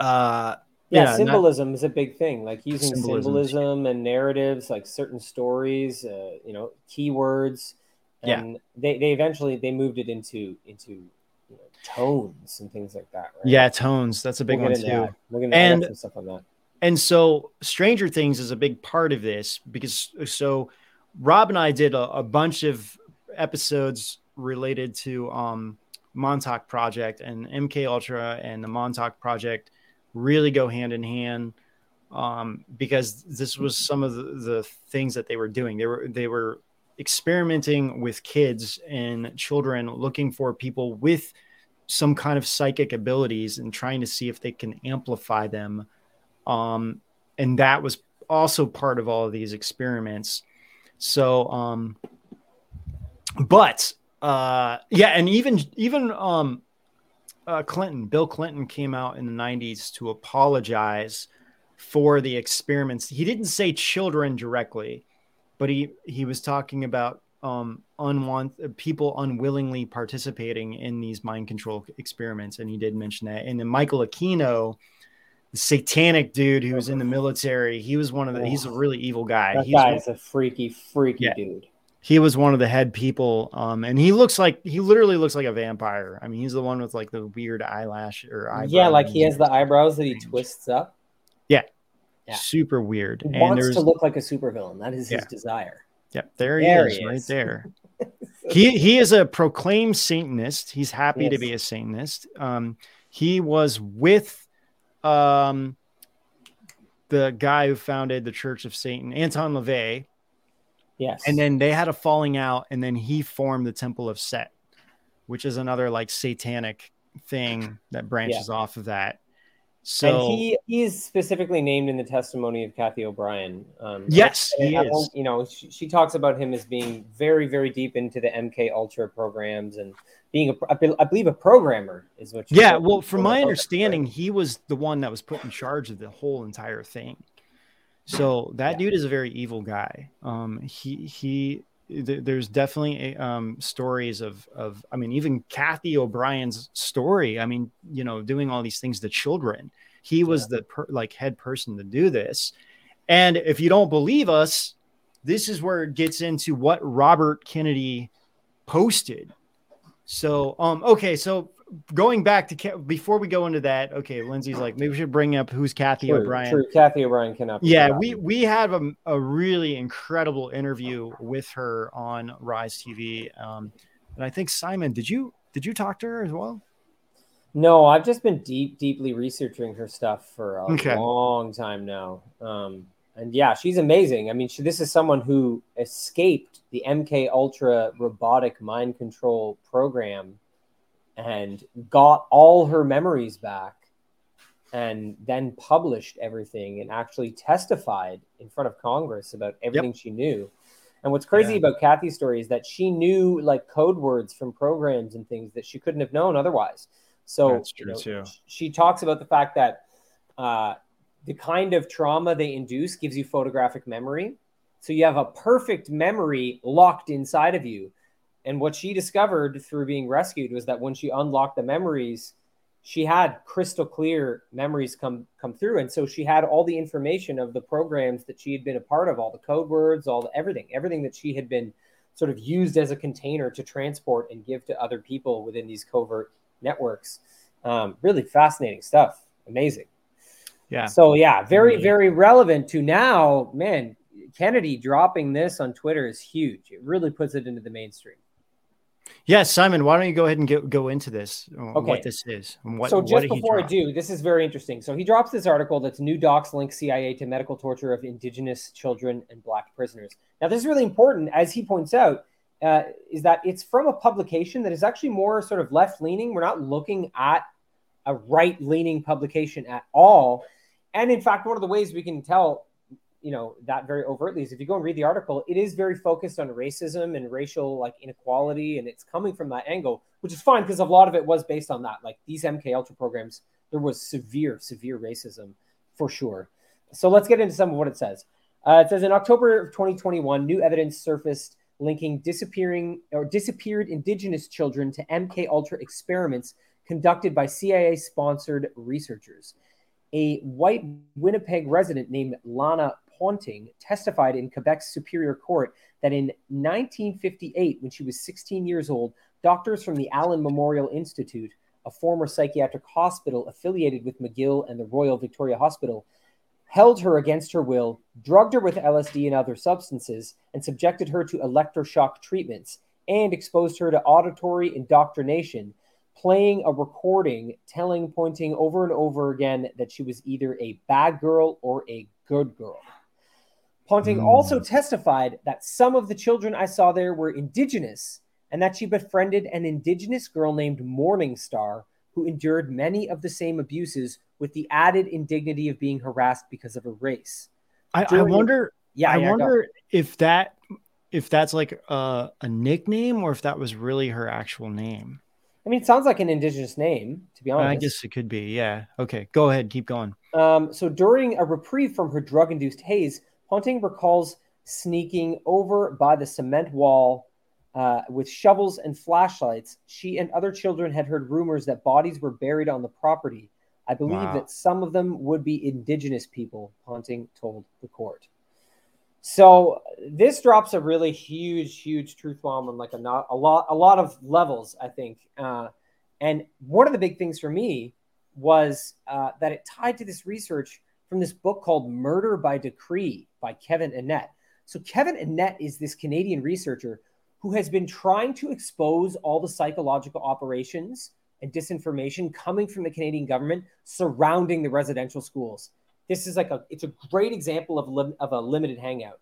uh Yeah, not- symbolism is a big thing. Like using Symbolism. symbolism and narratives, like certain stories, uh, you know, keywords. Yeah. They, they eventually they moved it into into you you know, tones and things like that. Right? Yeah, tones. That's a big We'll one too. that. Get into And- some stuff on that. And so Stranger Things is a big part of this because so Rob and I did a, a bunch of episodes related to um Montauk Project and MK Ultra and the Montauk Project really go hand in hand um, because this was some of the, the things that they were doing. They were they were experimenting with kids and children, looking for people with some kind of psychic abilities and trying to see if they can amplify them. Um, and that was also part of all of these experiments. So, um, but uh, yeah, and even even um, uh, Clinton, Bill Clinton came out in the 90s to apologize for the experiments. He didn't say children directly, but he he was talking about um unwanted people unwillingly participating in these mind control experiments and he did mention that and then michael aquino satanic dude who was in the military he was one of the he's a really evil guy That He's guy is a freaky, freaky Yeah. dude. he was one of the head people um and he looks like he literally looks like a vampire i mean he's the one with like the weird eyelash or Yeah, like he has the eyebrows that he twists up. yeah, Yeah. super weird He and wants to look like a supervillain. That is his Yeah. desire. yeah there he There is he right there he he is a proclaimed satanist he's happy to be a satanist um he was with um the guy who founded the church of satan anton lavey. Yes. and then they had a falling out and then he formed the temple of set which is another like satanic thing that branches off of that so and he he is specifically named in the testimony of Cathy O'Brien. Um, Yes, he I is. You know, she, she talks about him as being very, very deep into the MK Ultra programs and being a, I believe, a programmer is what. Yeah well from my understanding he was the one that was put in charge of the whole entire thing so that Yeah. dude is a very evil guy um he he th- there's definitely um stories of of i mean even cathy o'brien's story i mean you know doing all these things to children. He was the per, like head person to do this. And if you don't believe us this is where it gets into what robert kennedy posted. So um okay so going back to before we go into that okay lindsay's like maybe we should bring up who's cathy True, o'brien true. Cathy O'Brien cannot. yeah we we had a, a really incredible interview with her on rise tv um and i think simon did you did you talk to her as well No, I've just been deep, deeply researching her stuff for a Okay. long time now. Um, and yeah, she's amazing. I mean, she, this is someone who escaped the MK Ultra robotic mind control program and got all her memories back and then published everything and actually testified in front of Congress about everything she knew. And what's crazy Yeah. about Cathy's story is that she knew like code words from programs and things that she couldn't have known otherwise. So you know, she talks about the fact that uh, the kind of trauma they induce gives you photographic memory. So you have a perfect memory locked inside of you. And what she discovered through being rescued was that when she unlocked the memories, she had crystal clear memories come come through. And so she had all the information of the programs that she had been a part of, all the code words, all the everything, everything that she had been sort of used as a container to transport and give to other people within these covert networks. Um, really fascinating stuff. Amazing. yeah So yeah, very Yeah. very relevant to now. Man, Kennedy dropping this on Twitter is huge. It really puts it into the mainstream. Yeah simon why don't you go ahead and go, go into this uh, Okay. what this is and what so just before I do, this is very interesting. So he drops this article that's new docs link CIA to medical torture of indigenous children and black prisoners. Now this is really important, as he points out, uh, is that it's from a publication that is actually more sort of left leaning. We're not looking at a right leaning publication at all. And in fact, one of the ways we can tell, you know, that very overtly is if you go and read the article, it is very focused on racism and racial like inequality, and it's coming from that angle, which is fine because a lot of it was based on that. Like these MK Ultra programs, there was severe, severe racism for sure. So let's get into some of what it says. Uh, it says in October of 2021, new evidence surfaced linking disappearing or disappeared indigenous children to MK Ultra experiments conducted by CIA-sponsored researchers. A white Winnipeg resident named Lana Ponting testified in Quebec's Superior Court that in 1958, when she was 16 years old, doctors from the Allen Memorial Institute, a former psychiatric hospital affiliated with McGill and the Royal Victoria Hospital, held her against her will, drugged her with LSD and other substances, and subjected her to electroshock treatments, and exposed her to auditory indoctrination, playing a recording telling, pointing over and over again that she was either a bad girl or a good girl. Ponting mm. also testified that some of the children I saw there were indigenous and that she befriended an indigenous girl named Morningstar who endured many of the same abuses with the added indignity of being harassed because of her race. I, I wonder. Yeah, I yeah, wonder if that if that's like a, a nickname or if that was really her actual name. I mean, it sounds like an indigenous name, to be honest. I guess it could be. Yeah. Okay. Go ahead. Keep going. Um, so during a reprieve from her drug-induced haze, Ponting recalls sneaking over by the cement wall uh, with shovels and flashlights. She and other children had heard rumors that bodies were buried on the property. I believe wow. that some of them would be indigenous people, Ponting told the court. So this drops a really huge, huge truth bomb on like a not a lot, a lot of levels, I think. Uh, and one of the big things for me was uh, that it tied to this research from this book called Murder by Decree by Kevin Annett. So Kevin Annett is this Canadian researcher who has been trying to expose all the psychological operations and disinformation coming from the Canadian government surrounding the residential schools. This is like a it's a great example of, of a limited hangout.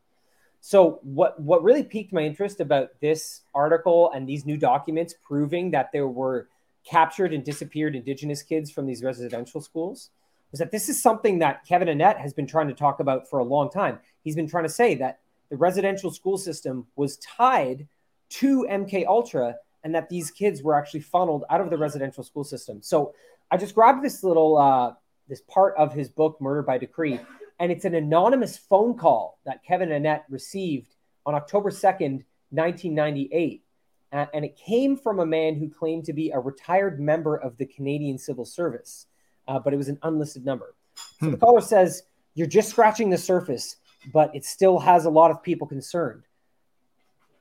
So what what really piqued my interest about this article and these new documents proving that there were captured and disappeared indigenous kids from these residential schools was that this is something that Kevin Annett has been trying to talk about for a long time. He's been trying to say that the residential school system was tied to MK Ultra and that these kids were actually funneled out of the residential school system. So I just grabbed this little uh, this part of his book Murder by Decree, and it's an anonymous phone call that Kevin Annett received on October second, nineteen ninety eight. And it came from a man who claimed to be a retired member of the Canadian Civil Service, uh, but it was an unlisted number. So hmm. the caller says, You're just scratching the surface, but it still has a lot of people concerned.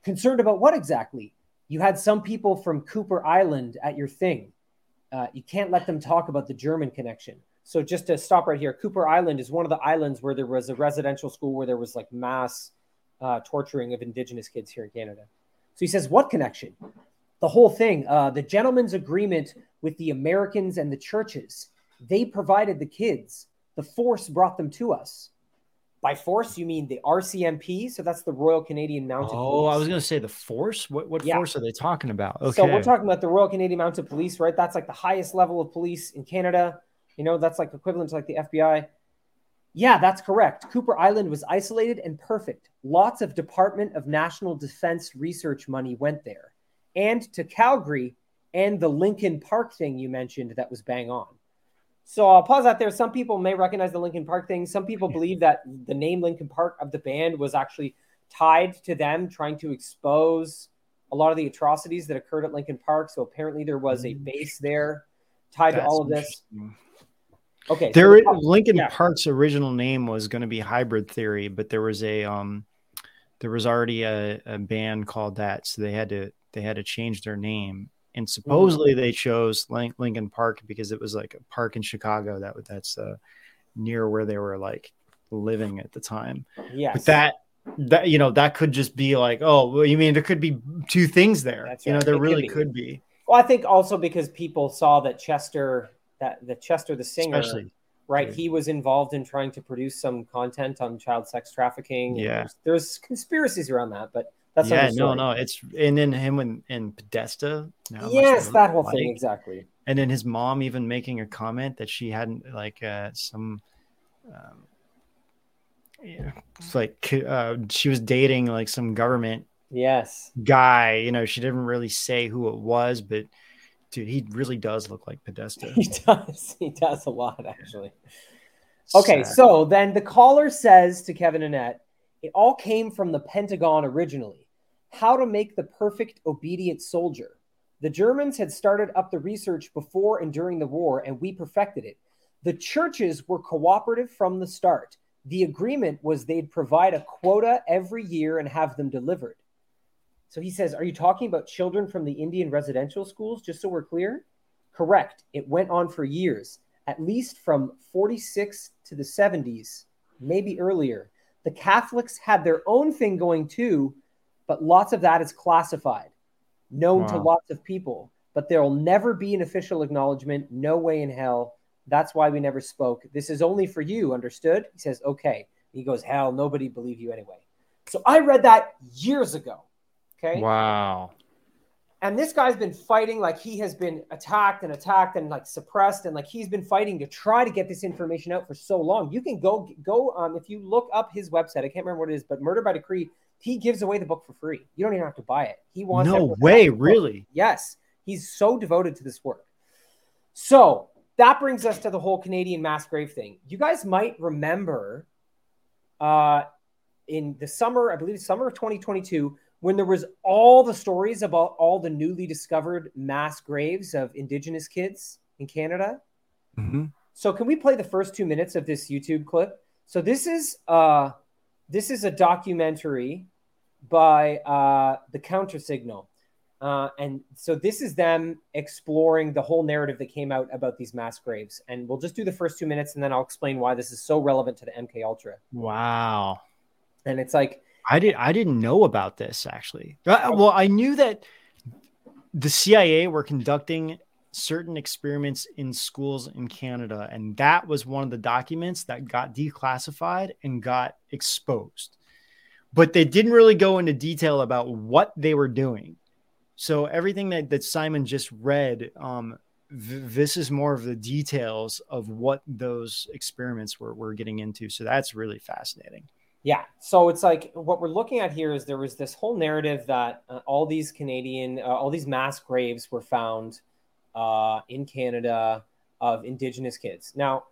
Concerned about what exactly? You had some people from Kuper Island at your thing. Uh, you can't let them talk about the German connection. So just to stop right here, Kuper Island is one of the islands where there was a residential school where there was like mass uh, torturing of indigenous kids here in Canada. So he says, what connection? The whole thing, uh, the gentleman's agreement with the Americans and the churches. They provided the kids. The force brought them to us. By force, you mean the RCMP? So that's the Royal Canadian Mounted oh, Police. I was going to say the force. What what yeah. force are they talking about? Okay. So we're talking about the Royal Canadian Mounted Police, right? That's like the highest level of police in Canada. You know, that's like equivalent to like the FBI. Yeah, that's correct. Kuper Island was isolated and perfect. Lots of Department of National Defense research money went there. And to Calgary and the Lincoln Park thing you mentioned that was bang on. So I'll pause out there. Some people may recognize the Lincoln Park thing. Some people believe that the name Lincoln Park of the band was actually tied to them trying to expose a lot of the atrocities that occurred at Lincoln Park. So apparently there was a base there tied That's to all of this. Okay. There so the, Linkin yeah. Park's original name was going to be Hybrid Theory, but there was a um there was already a, a band called that, so they had to they had to change their name and mm-hmm. supposedly they chose Lincoln Park because it was like a park in Chicago that that's uh, near where they were like living at the time. Yeah, but that that you know that could just be like, oh, well, you mean there could be two things there? You know, there it really could be. could be. Well, I think also because people saw that Chester, that the Chester the singer, Especially, right? He was involved in trying to produce some content on child sex trafficking. Yeah, there's, there's conspiracies around that, but that's yeah, no, no, it's and then him and, and Podesta. Yes, that whole like, thing exactly. And then his mom even making a comment that she hadn't like uh, some, um, yeah, it's like uh, she was dating like some government yes guy. You know, she didn't really say who it was, but dude, he really does look like Podesta. He does. He does a lot actually. Okay, so then the caller says to Kevin Annett, it all came from the Pentagon originally. How to make the perfect obedient soldier. The Germans had started up the research before and during the war, and we perfected it. The churches were cooperative from the start. The agreement was they'd provide a quota every year and have them delivered. So he says, Are you talking about children from the Indian residential schools? Just so we're clear. Correct. It went on for years, at least from 46 to the 70s, maybe earlier. The Catholics had their own thing going too, but lots of that is classified, known wow. to lots of people. But there will never be an official acknowledgement. No way in hell. That's why we never spoke. This is only for you, understood? He says, Okay. He goes, Hell, nobody believe you anyway. So I read that years ago. Okay. Wow. And this guy's been fighting like he has been attacked and attacked and like suppressed and like he's been fighting to try to get this information out for so long. You can go go um if you look up his website, I can't remember what it is, but Murder by Decree, he gives away the book for free. You don't even have to buy it. He wants No way, really? Yes. He's so devoted to this work. So that brings us to the whole Canadian mass grave thing. You guys might remember uh in the summer, I believe summer of 2022 when there was all the stories about all the newly discovered mass graves of indigenous kids in Canada. Mm-hmm. So can we play the first two minutes of this YouTube clip? So this is uh this is a documentary by uh the counter signal. Uh, and so this is them exploring the whole narrative that came out about these mass graves. And we'll just do the first two minutes and then I'll explain why this is so relevant to the MK Ultra. Wow. And it's like I did I didn't know about this actually. Uh, well, I knew that the CIA were conducting certain experiments in schools in Canada, and that was one of the documents that got declassified and got exposed. But they didn't really go into detail about what they were doing. So everything that, that Simon just read, um, th- this is more of the details of what those experiments were, were getting into. So that's really fascinating. Yeah. So it's like what we're looking at here is there was this whole narrative that uh, all these Canadian, uh, all these mass graves were found uh, in Canada of Indigenous kids. Now,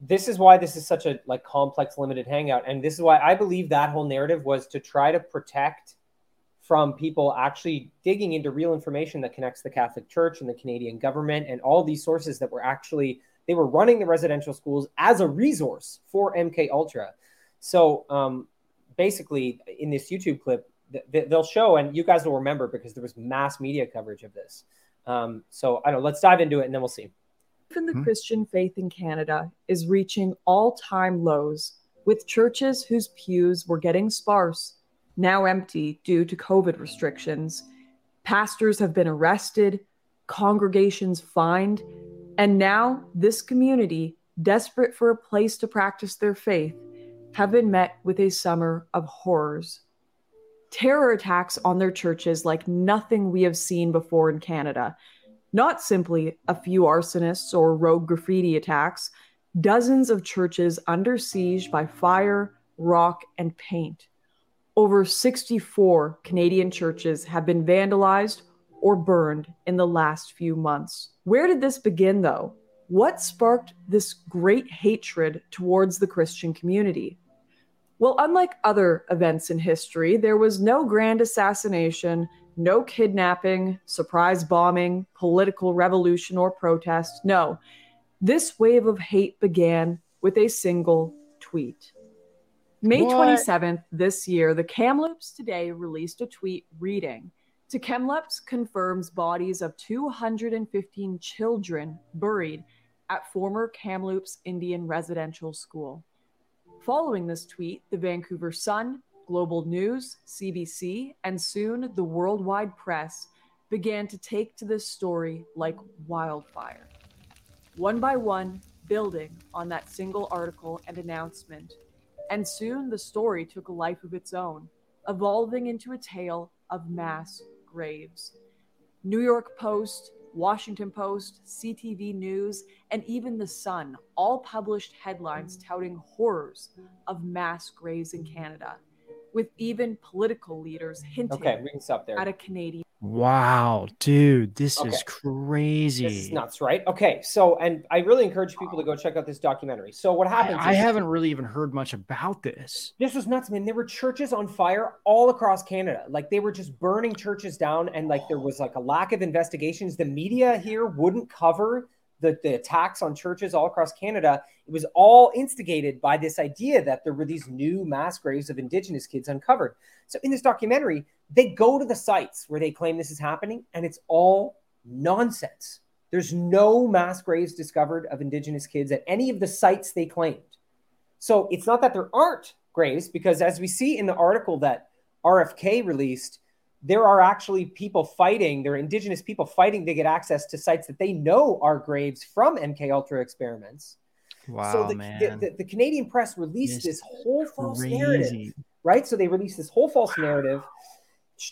this is why this is such a like complex, limited hangout, and this is why I believe that whole narrative was to try to protect from people actually digging into real information that connects the Catholic Church and the Canadian government and all these sources that were actually they were running the residential schools as a resource for MK Ultra. So um, basically, in this YouTube clip, th- they'll show, and you guys will remember because there was mass media coverage of this. Um, so I don't know. Let's dive into it, and then we'll see. Even the hmm Christian faith in Canada is reaching all-time lows, with churches whose pews were getting sparse now empty due to COVID restrictions. Pastors have been arrested, congregations fined, and now this community, desperate for a place to practice their faith, have been met with a summer of horrors. Terror attacks on their churches like nothing we have seen before in Canada. Not simply a few arsonists or rogue graffiti attacks, dozens of churches under siege by fire, rock, and paint. Over 64 Canadian churches have been vandalized or burned in the last few months. Where did this begin, though? What sparked this great hatred towards the Christian community? Well, unlike other events in history, there was no grand assassination, no kidnapping, surprise bombing, political revolution, or protest. No, this wave of hate began with a single tweet. May what? 27th this year, the Kamloops Today released a tweet reading To Kamloops confirms bodies of 215 children buried at former Kamloops Indian Residential School. Following this tweet, the Vancouver Sun, Global News, CBC, and soon the worldwide press began to take to this story like wildfire. One by one, building on that single article and announcement, and soon the story took a life of its own, evolving into a tale of mass graves. New York Post, Washington Post, CTV News, and even The Sun all published headlines touting horrors of mass graves in Canada, with even political leaders hinting okay, we can stop there. at a Canadian. Wow, dude, this okay. is crazy. This is nuts, right? Okay, so and I really encourage people to go check out this documentary. So what happens? I, I haven't really even heard much about this. This was nuts, man. There were churches on fire all across Canada. Like they were just burning churches down, and like there was like a lack of investigations. The media here wouldn't cover the, the attacks on churches all across Canada, it was all instigated by this idea that there were these new mass graves of Indigenous kids uncovered. So in this documentary, they go to the sites where they claim this is happening, and it's all nonsense. There's no mass graves discovered of Indigenous kids at any of the sites they claimed. So it's not that there aren't graves, because as we see in the article that RFK released, there are actually people fighting, there are indigenous people fighting to get access to sites that they know are graves from MK Ultra experiments. Wow, so the, man. the, the, the Canadian press released It's this whole false crazy. narrative, right? So they released this whole false narrative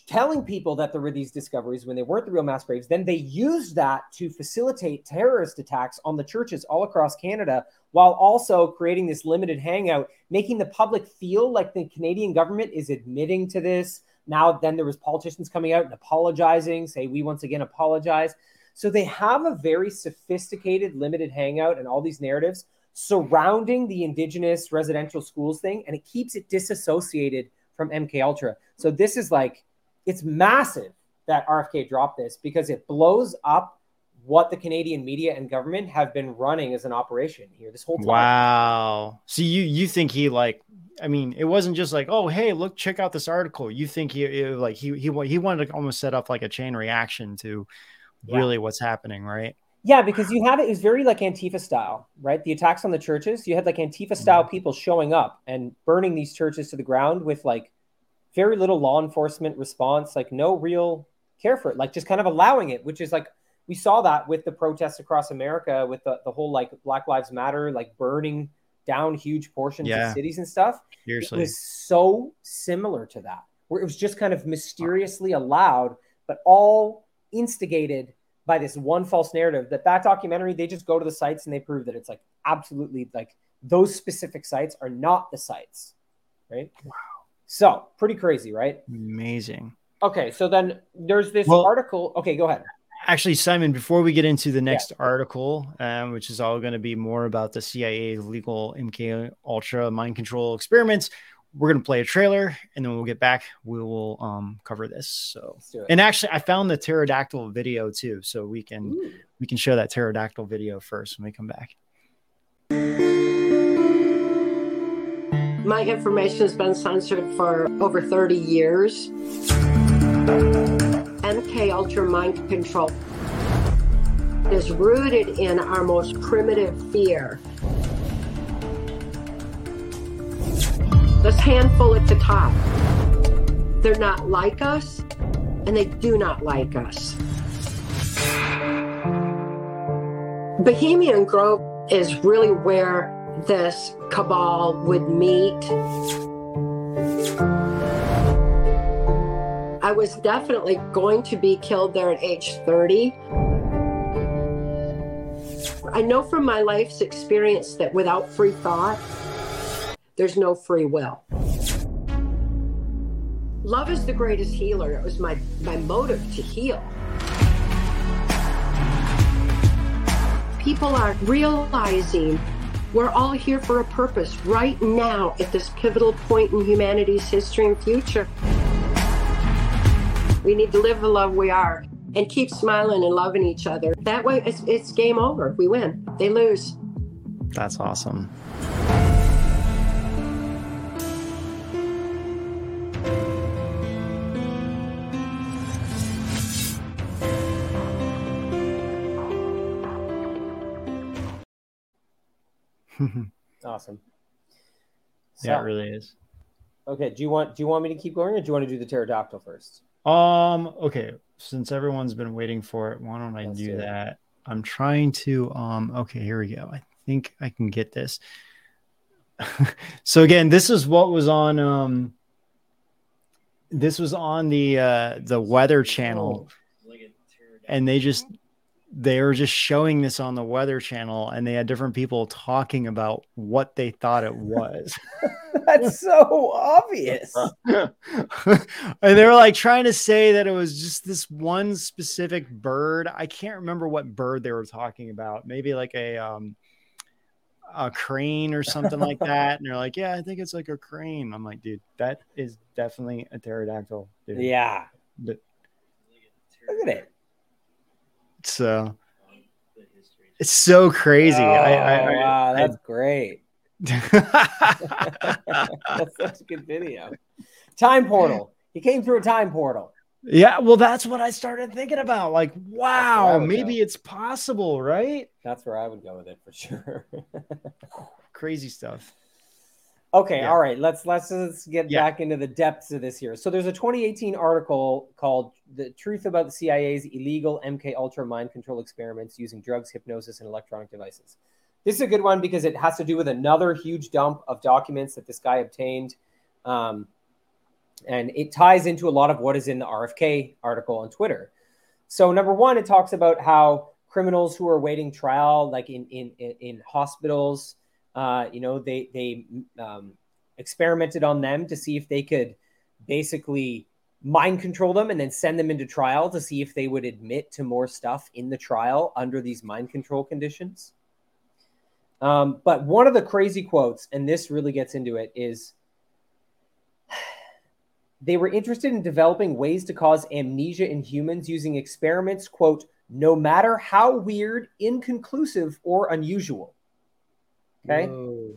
telling people that there were these discoveries when they weren't the real mass graves. Then they used that to facilitate terrorist attacks on the churches all across Canada while also creating this limited hangout, making the public feel like the Canadian government is admitting to this. Now, then there was politicians coming out and apologizing, say we once again apologize. So they have a very sophisticated limited hangout and all these narratives surrounding the indigenous residential schools thing, and it keeps it disassociated from MK Ultra. So this is like it's massive that RFK dropped this because it blows up what the Canadian media and government have been running as an operation here this whole time. Wow. So you you think he like I mean, it wasn't just like, oh, hey, look, check out this article. You think he it, like he he he wanted to almost set up like a chain reaction to Yeah. really what's happening, right? Yeah, because you have it, it was very like Antifa style, right? The attacks on the churches, you had like Antifa mm-hmm. style people showing up and burning these churches to the ground with like very little law enforcement response, like no real care for it, like just kind of allowing it, which is like we saw that with the protests across America with the, the whole like Black Lives Matter, like burning down huge portions Yeah. of cities and stuff. Seriously. It was so similar to that, where it was just kind of mysteriously allowed, but all instigated by this one false narrative. That that documentary, they just go to the sites and they prove that it's like absolutely like those specific sites are not the sites, right? Wow. So pretty crazy, right? Amazing. Okay, so then there's this Well- article. Okay, go ahead. Actually, Simon, before we get into the next article, um, which is all going to be more about the CIA's legal MK Ultra mind control experiments, we're going to play a trailer and then we'll get back. We will um, cover this. So, Let's do it. and actually, I found the pterodactyl video too, so we can Ooh. we can show that pterodactyl video first when we come back. My information has been censored for over 30 years. MK Ultra mind control is rooted in our most primitive fear. This handful at the top, they're not like us, and they do not like us. Bohemian Grove is really where this cabal would meet. I was definitely going to be killed there at age 30. I know from my life's experience that without free thought, there's no free will. Love is the greatest healer. It was my, my motive to heal. People are realizing we're all here for a purpose right now at this pivotal point in humanity's history and future. We need to live the love we are and keep smiling and loving each other. That way, it's, it's game over. We win, they lose. That's awesome. Awesome. yeah, it really is. Okay, do you want do you want me to keep going or do you want to do the pterodactyl first? Um, okay. Since everyone's been waiting for it, why don't I Let's do do that? I'm trying to um okay, here we go. I think I can get this. so again, this is what was on um this was on the uh the weather channel and they just they were just showing this on the weather channel and they had different people talking about what they thought it was. That's so obvious. and they were like trying to say that it was just this one specific bird. I can't remember what bird they were talking about. Maybe like a um a crane or something like that. And they're like, "Yeah, I think it's like a crane." I'm like, "Dude, that is definitely a pterodactyl." Dude. Yeah. But- Look at it. So uh, It's so crazy. Oh, I, I, I, wow, I- that's great. That's such a good video. Time portal. He came through a time portal. yeah, well, that's what I started thinking about. Like, wow, maybe go. it's possible, right? That's where I would go with it for sure. Crazy stuff. Okay, Yeah. all right. Let's let's let's get Yeah. back into the depths of this here. So there's a 2018 article called "The Truth About the CIA's Illegal MK Ultra Mind Control Experiments Using Drugs, Hypnosis, and Electronic Devices." This is a good one because it has to do with another huge dump of documents that this guy obtained, um, and it ties into a lot of what is in the RFK article on Twitter. So number one, it talks about how criminals who are awaiting trial, like in in in, in hospitals, uh, you know, they they um, experimented on them to see if they could basically mind control them and then send them into trial to see if they would admit to more stuff in the trial under these mind control conditions. Um, but one of the crazy quotes, and this really gets into it, is they were interested in developing ways to cause amnesia in humans using experiments, quote, no matter how weird, inconclusive, or unusual. Okay.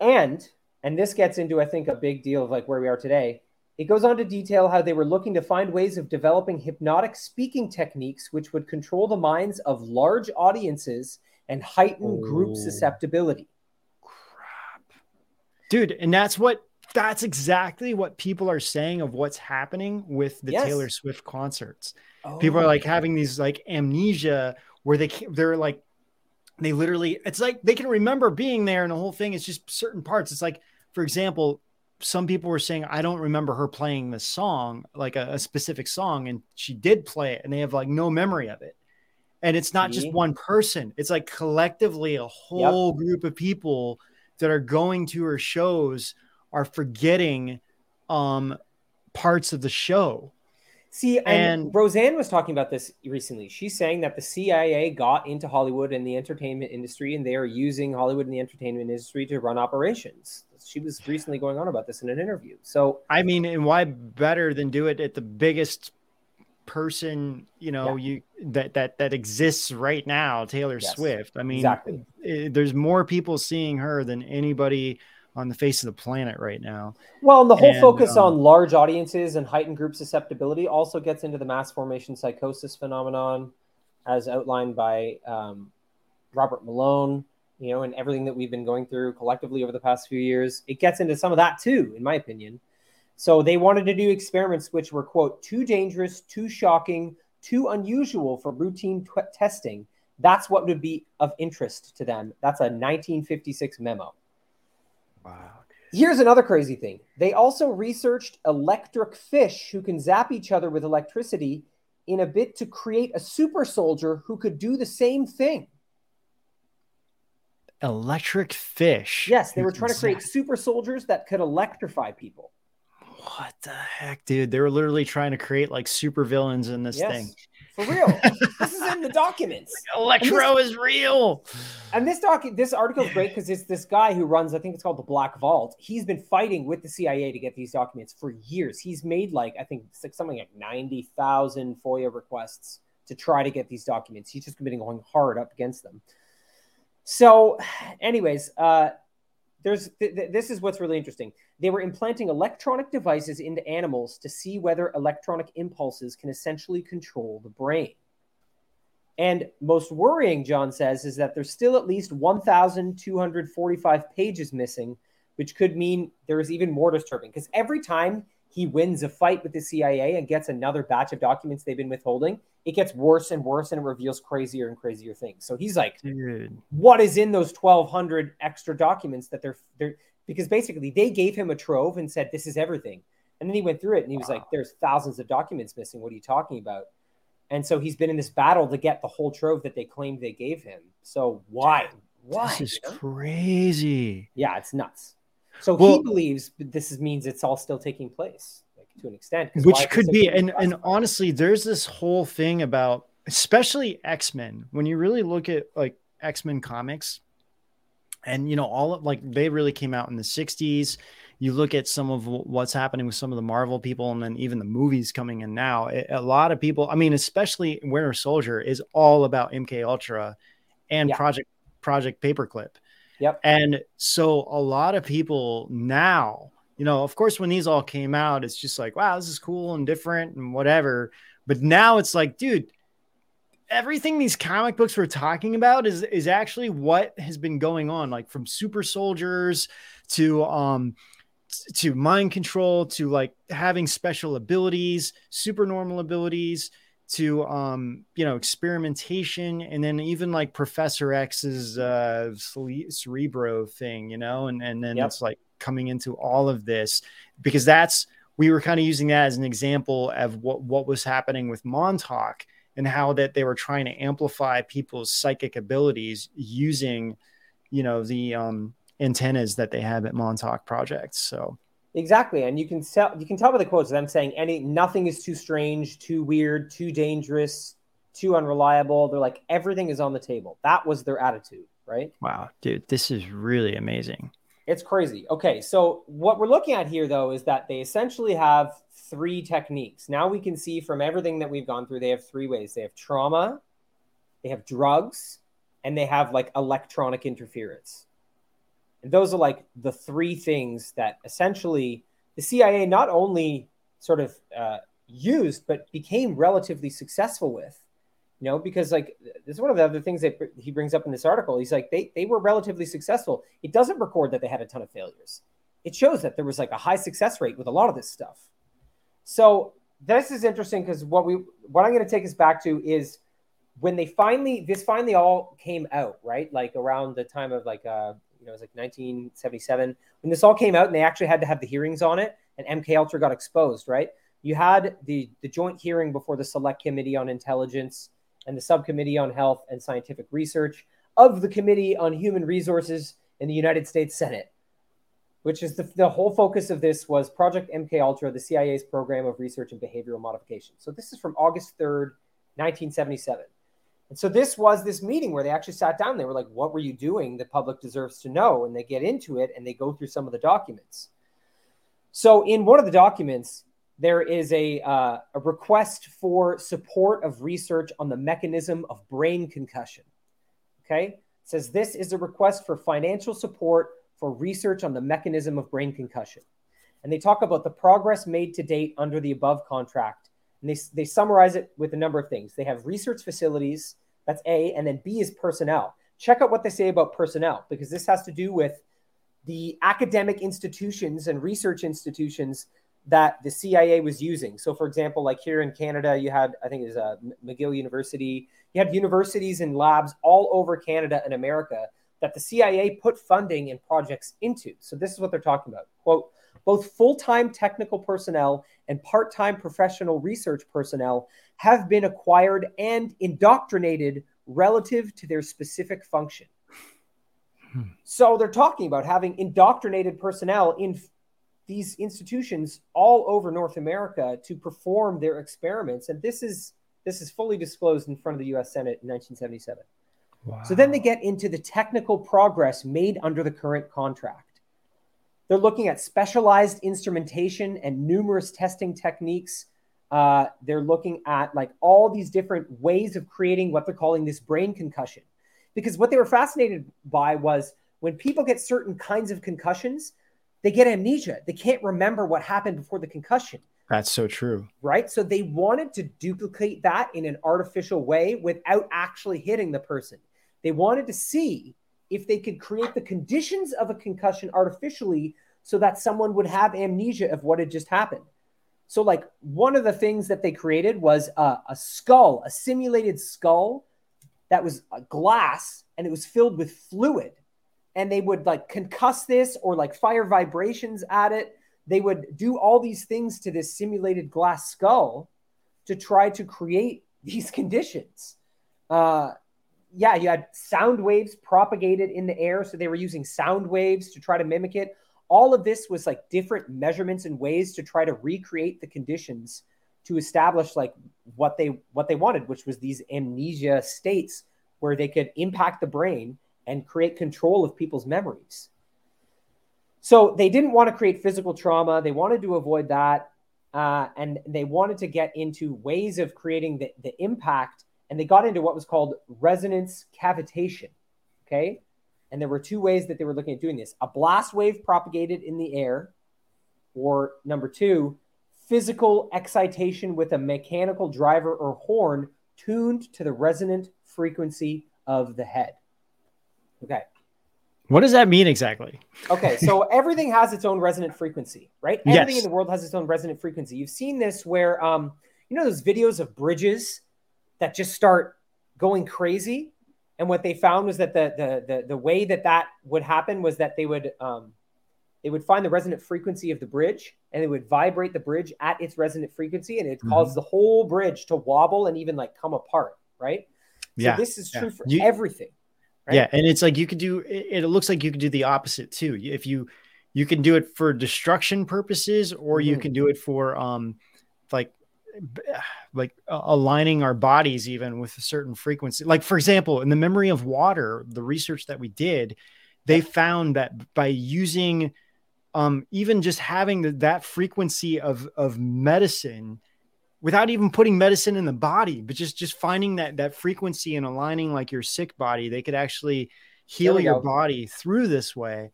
And and this gets into I think a big deal of like where we are today. It goes on to detail how they were looking to find ways of developing hypnotic speaking techniques which would control the minds of large audiences and heighten group susceptibility. Crap. dude and that's what that's exactly what people are saying of what's happening with the Yes. taylor swift concerts people are oh. like having these like amnesia where they they're like they literally it's like they can remember being there and the whole thing is just certain parts. It's like for example some people were saying i don't remember her playing the song like a, a specific song and she did play it and they have like no memory of it. And it's not See? just one person. It's like collectively a whole group of people that are going to her shows are forgetting um parts of the show See, and, And- Roseanne was talking about this recently. She's saying that the CIA got into Hollywood and the entertainment industry, and they are using Hollywood and the entertainment industry to run operations. She was recently going on about this in an interview. So, I mean, and why better than do it at the biggest person you know you that that that exists right now, Taylor Yes, Swift. I mean, exactly. eh, there's more people seeing her than anybody on the face of the planet right now. well, and the whole And, focus um, on large audiences and heightened group susceptibility also gets into the mass formation psychosis phenomenon, as outlined by um, Robert Malone. You know, and everything that we've been going through collectively over the past few years, it gets into some of that too, in my opinion. So they wanted to do experiments which were, quote, too dangerous, too shocking, too unusual for routine t- testing. That's what would be of interest to them. That's a 1956 memo. Wow. Here's another crazy thing. They also researched electric fish who can zap each other with electricity in a bit to create a super soldier who could do the same thing. Electric fish. Yes, they were trying to create super soldiers that could electrify people. What the heck, dude? They were literally trying to create like super villains in this yes, thing. For real. this is in the documents. Electro is real. And this doc, this article is great because it's this guy who runs, I think it's called the Black Vault. He's been fighting with the CIA to get these documents for years. He's made like I think six- something like ninety thousand FOIA requests to try to get these documents. He's just been going hard up against them. So, anyways, uh, there's th- th- this is what's really interesting. They were implanting electronic devices into animals to see whether electronic impulses can essentially control the brain. And most worrying, John says, is that there's still at least 1,245 pages missing, which could mean there is even more disturbing. Because every time he wins a fight with the CIA and gets another batch of documents they've been withholding, it gets worse and worse and it reveals crazier and crazier things. So he's like, Dude. what is in those 1,200 extra documents that they're, they're because basically they gave him a trove and said, this is everything. And then he went through it and he was like, there's thousands of documents missing. What are you talking about? And so he's been in this battle to get the whole trove that they claimed they gave him. So why? Why? This is crazy. Yeah, it's nuts. So he believes this is, means it's all still taking place like, to an extent, which could be and and honestly there's this whole thing about especially x-men when you really look at like x-men comics and you know all of like they really came out in the 60s you look at some of what's happening with some of the marvel people and then even the movies coming in now it- a lot of people i mean especially winter soldier is all about mk ultra and Yeah. Project Project Paperclip. Yep. And so a lot of people now, you know, of course, when these all came out, it's just like, wow, this is cool and different and whatever. But now it's like, dude, everything these comic books were talking about is is actually what has been going on, like from super soldiers to um to mind control to like having special abilities, super normal abilities to um you know experimentation and then even like professor x's uh cerebro thing you know and and then Yep. it's like coming into all of this because that's we were kind of using that as an example of what what was happening with montauk and how that they were trying to amplify people's psychic abilities using you know the um antennas that they have at montauk projects so Exactly, and you can tell you can tell by the quotes them saying any nothing is too strange, too weird, too dangerous, too unreliable. They're like everything is on the table. That was their attitude, right? wow dude this is really amazing It's crazy. Okay, so what we're looking at here though is that they essentially have three techniques. Now we can see from everything that we've gone through, they have three ways. They have trauma, they have drugs, and they have like electronic interference. And those are like the three things that essentially the CIA not only sort of uh, used, but became relatively successful with. You know, because like this is one of the other things that he brings up in this article. He's like, they, they were relatively successful. It doesn't record that they had a ton of failures. It shows that there was like a high success rate with a lot of this stuff. So this is interesting because what we what I'm going to take us back to is when they finally this finally all came out, right? Like around the time of like uh you know it was like 1977 when this all came out and they actually had to have the hearings on it and MK Ultra got exposed, right? You had the the joint hearing before the Select Committee on Intelligence and the Subcommittee on Health and Scientific Research of the Committee on Human Resources in the United States Senate which is the, the whole focus of this was Project MK Ultra, the CIA's program of research and behavioral modification. So this is from August 3rd, 1977. And so this was this meeting where they actually sat down. They were like, what were you doing? The public deserves to know. And they get into it and they go through some of the documents. So in one of the documents, there is a, uh, a request for support of research on the mechanism of brain concussion. Okay. It says this is a request for financial support for research on the mechanism of brain concussion. And they talk about the progress made to date under the above contract. And they, they summarize it with a number of things. They have research facilities, that's A, and then B is personnel. Check out what they say about personnel, because this has to do with the academic institutions and research institutions that the CIA was using. So, for example, like here in Canada, you had, I think it was uh, McGill University, you had universities and labs all over Canada and America that the CIA put funding and projects into. So this is what they're talking about. Quote, both full-time technical personnel and part-time professional research personnel have been acquired and indoctrinated relative to their specific function. Hmm. So they're talking about having indoctrinated personnel in these institutions all over North America to perform their experiments and this is this is fully disclosed in front of the US Senate in 1977. So then they get into the technical progress made under the current contract. They're looking at specialized instrumentation and numerous testing techniques. Uh, they're looking at like all these different ways of creating what they're calling this brain concussion. Because what they were fascinated by was when people get certain kinds of concussions, they get amnesia. They can't remember what happened before the concussion That's so true. right? So they wanted to duplicate that in an artificial way without actually hitting the person. They wanted to see if they could create the conditions of a concussion artificially so that someone would have amnesia of what had just happened. So, like, one of the things that they created was a, skull, a simulated skull that was a glass and it was filled with fluid. And they would like concuss this or like fire vibrations at it they would do all these things to this simulated glass skull to try to create these conditions. Uh, yeah, you had sound waves propagated in the air. So they were using sound waves to try to mimic it. All of this was like different measurements and ways to try to recreate the conditions to establish like what they what they wanted, which was these amnesia states where they could impact the brain and create control of people's memories. So they didn't want to create physical trauma. They wanted to avoid that. Uh, and they wanted to get into ways of creating the, the impact and they got into what was called resonance cavitation. Okay. And there were two ways that they were looking at doing this a blast wave propagated in the air, or number two, physical excitation with a mechanical driver or horn tuned to the resonant frequency of the head. Okay. What does that mean exactly? Okay, so everything has its own resonant frequency, right? Everything Yes. in the world has its own resonant frequency. You've seen this where um, you know those videos of bridges that just start going crazy, and what they found was that the the the, the way that that would happen was that they would um, they would find the resonant frequency of the bridge and they would vibrate the bridge at its resonant frequency, and it Mhm. caused the whole bridge to wobble and even like come apart, right? So Yeah, this is yeah. true for You- everything. right? Yeah, and it's like you could do it, it looks like you could do the opposite too. If you you can do it for destruction purposes or you Mhm. can do it for um like uh, aligning our bodies even with a certain frequency. Like for example, in the memory of water, the research that we did, they found that by using um even just having the, that frequency of of medicine without even putting medicine in the body, but just just finding that that frequency and aligning like your sick body, they could actually heal your go. body through this way.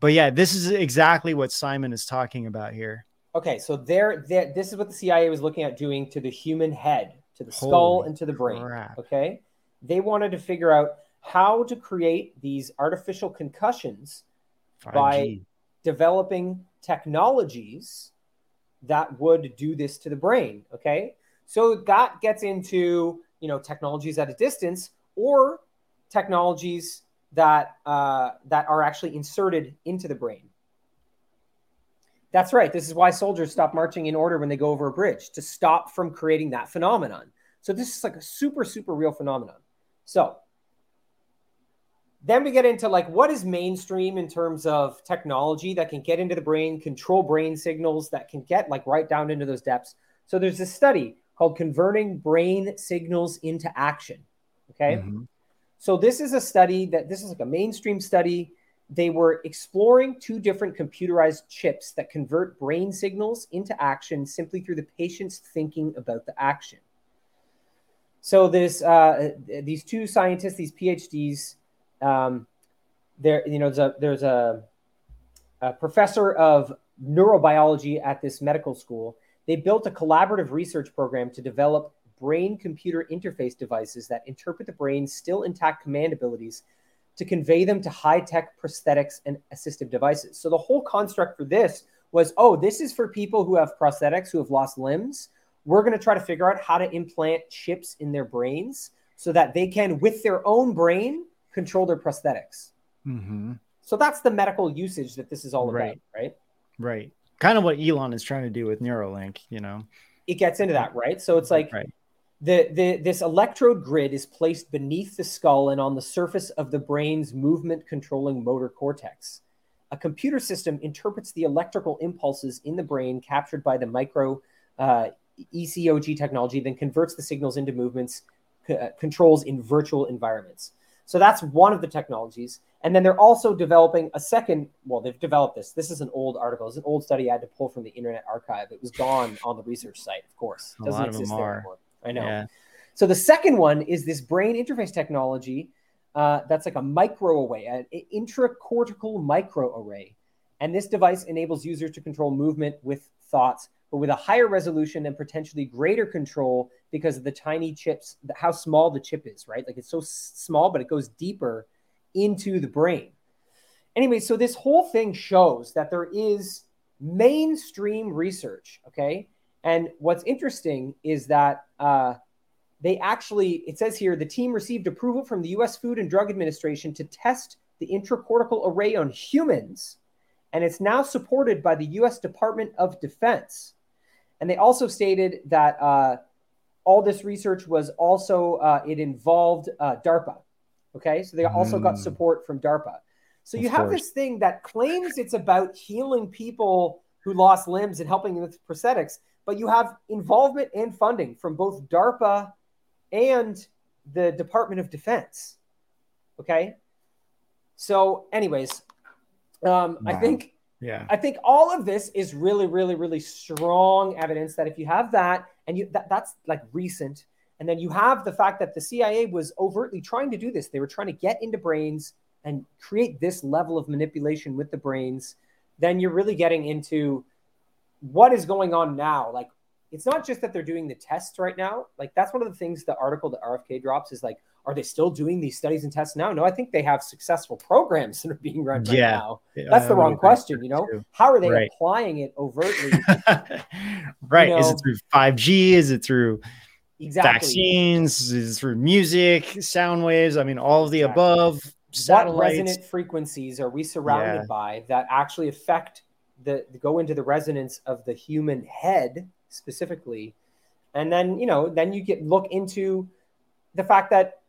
But yeah, this is exactly what Simon is talking about here. Okay, so there, there, this is what the CIA was looking at doing to the human head, to the skull, Holy and to the brain. crap. Okay, they wanted to figure out how to create these artificial concussions by 5G. developing technologies that would do this to the brain. Okay, so that gets into you know technologies at a distance or technologies that uh, that are actually inserted into the brain. That's right. This is why soldiers stop marching in order when they go over a bridge to stop from creating that phenomenon. So this is like a super, super real phenomenon. So then we get into like what is mainstream in terms of technology that can get into the brain, control brain signals that can get like right down into those depths. So there's this study called converting brain signals into action. Okay. Mhm. So this is a study that this is like a mainstream study. They were exploring two different computerized chips that convert brain signals into action simply through the patient's thinking about the action. So this uh, these two scientists, these PhDs, um, there you know there's a there's a, a professor of neurobiology at this medical school. They built a collaborative research program to develop brain computer interface devices that interpret the brain's still intact command abilities to convey them to high tech prosthetics and assistive devices. So the whole construct for this was oh, this is for people who have prosthetics, who have lost limbs. We're going to try to figure out how to implant chips in their brains so that they can, with their own brain, control their prosthetics. Mhm. So that's the medical usage that this is all Right. about, right? Right. Kind of what Elon is trying to do with Neuralink, you know. It gets into that, right? So it's like Right. The, the this electrode grid is placed beneath the skull and on the surface of the brain's movement controlling motor cortex. A computer system interprets the electrical impulses in the brain captured by the micro uh, ECOG technology, then converts the signals into movements c- uh, controls in virtual environments. So that's one of the technologies. And then they're also developing a second. Well, they've developed this. This is an old article. It's an old study I had to pull from the Internet Archive. It was gone on the research site, of course. A Doesn't lot of exist them are. anymore. I know. Yeah. So the second one is this brain interface technology uh, that's like a microarray, an intracortical microarray. And this device enables users to control movement with thoughts, but with a higher resolution and potentially greater control because of the tiny chips, how small the chip is, right? Like it's so s- small, but it goes deeper into the brain. Anyway, so this whole thing shows that there is mainstream research, okay? And what's interesting is that uh, they actually, it says here, the team received approval from the US Food and Drug Administration to test the intracortical array on humans, and it's now supported by the US Department of Defense. And they also stated that uh, all this research was also, uh, it involved uh, DARPA. Okay, so they also got Mm. support from DARPA. So you have course. this thing that claims it's about healing people who lost limbs and helping them with prosthetics, but you have involvement and funding from both DARPA and the Department of Defense. Okay. So, anyways, um, I think Yeah. I think all of this is really, really, really strong evidence that if you have that and you that, that's like recent, And then you have the fact that the CIA was overtly trying to do this. They were trying to get into brains and create this level of manipulation with the brains. Then you're really getting into what is going on now. Like, it's not just that they're doing the tests right now. Like, that's one of the things the article that RFK drops is like, are they still doing these studies and tests now? No, I think they have successful programs that are being run right yeah. now. That's the wrong question. You know, too. how are they right. applying it overtly? right. You know, is it through 5G? Is it through exactly. vaccines? Is it through music, sound waves? I mean, all of the exactly. above. What resonant frequencies are we surrounded yeah. by that actually affect the go into the resonance of the human head specifically? And then, you know, then you get look into the fact that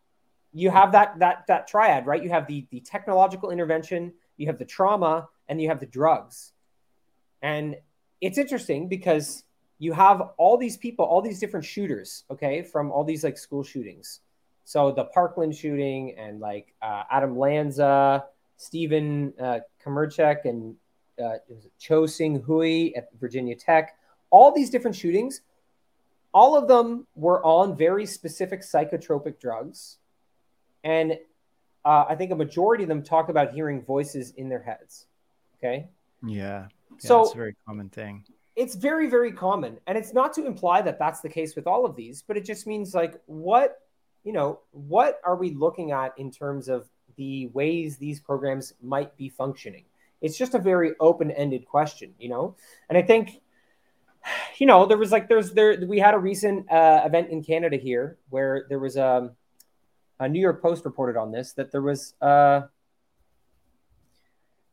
you have that that that triad, right? You have the the technological intervention, you have the trauma, and you have the drugs. And it's interesting because you have all these people, all these different shooters, okay, from all these like school shootings. So the Parkland shooting and like uh, Adam Lanza, Stephen uh, and uh, Cho Seung-Hui at Virginia Tech. All these different shootings, all of them were on very specific psychotropic drugs and uh, I think a majority of them talk about hearing voices in their heads. Okay. Yeah. yeah so it's a very common thing. It's very, very common. And it's not to imply that that's the case with all of these, but it just means like what, you know, what are we looking at in terms of the ways these programs might be functioning? It's just a very open ended question, you know? And I think, you know, there was like, there's there, we had a recent uh, event in Canada here where there was a, um, a New York Post reported on this that there was uh,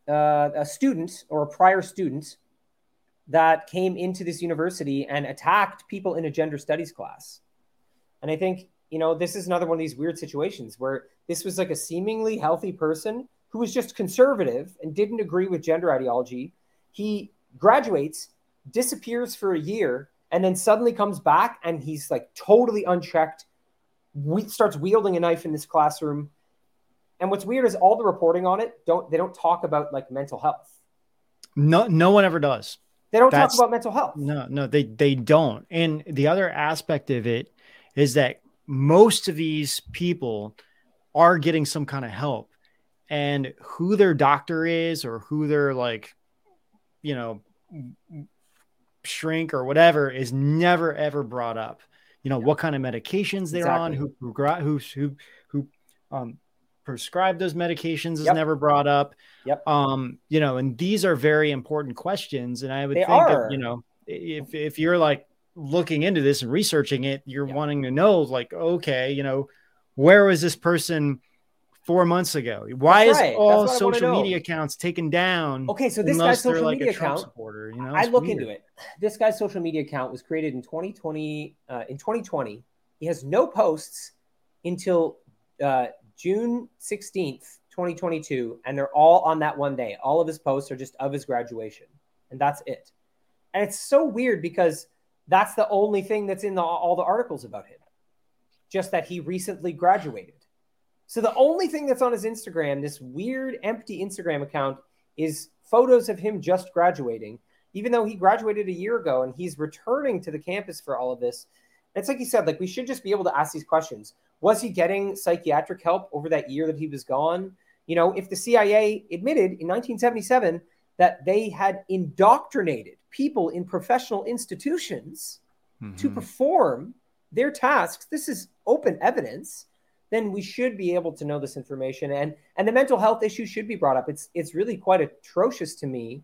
uh, a student or a prior student that came into this university and attacked people in a gender studies class. And I think, you know, this is another one of these weird situations where this was like a seemingly healthy person who was just conservative and didn't agree with gender ideology. He graduates, disappears for a year, and then suddenly comes back and he's like totally unchecked we, starts wielding a knife in this classroom. And what's weird is all the reporting on it don't they don't talk about like mental health. No, no one ever does. They don't That's, talk about mental health. No, no, they they don't. And the other aspect of it is that most of these people are getting some kind of help, and who their doctor is or who their like, you know, shrink or whatever is never ever brought up you know, what kind of medications they're exactly. on, who who who who um, prescribed those medications is yep. never brought up. Yep. Um, you know, and these are very important questions. And I would they think are. that, you know, if if you're like looking into this and researching it, you're yep. wanting to know, like, okay, you know, where was this person four months ago? Why That's is right. all social media accounts taken down? Okay, so this guy's social like media account, supporter, you know, I look weird. into it. This guy's social media account was created in 2020. Uh, in 2020, he has no posts until uh, June 16th, 2022, and they're all on that one day. All of his posts are just of his graduation, and that's it. And it's so weird because that's the only thing that's in the, all the articles about him, just that he recently graduated. So the only thing that's on his Instagram, this weird empty Instagram account, is photos of him just graduating, even though he graduated a year ago and he's returning to the campus for all of this. And it's like he said, like we should just be able to ask these questions. Was he getting psychiatric help over that year that he was gone? You know, if the CIA admitted in 1977 that they had indoctrinated people in professional institutions mm-hmm. to perform their tasks, this is open evidence then we should be able to know this information. And and the mental health issue should be brought up. It's it's really quite atrocious to me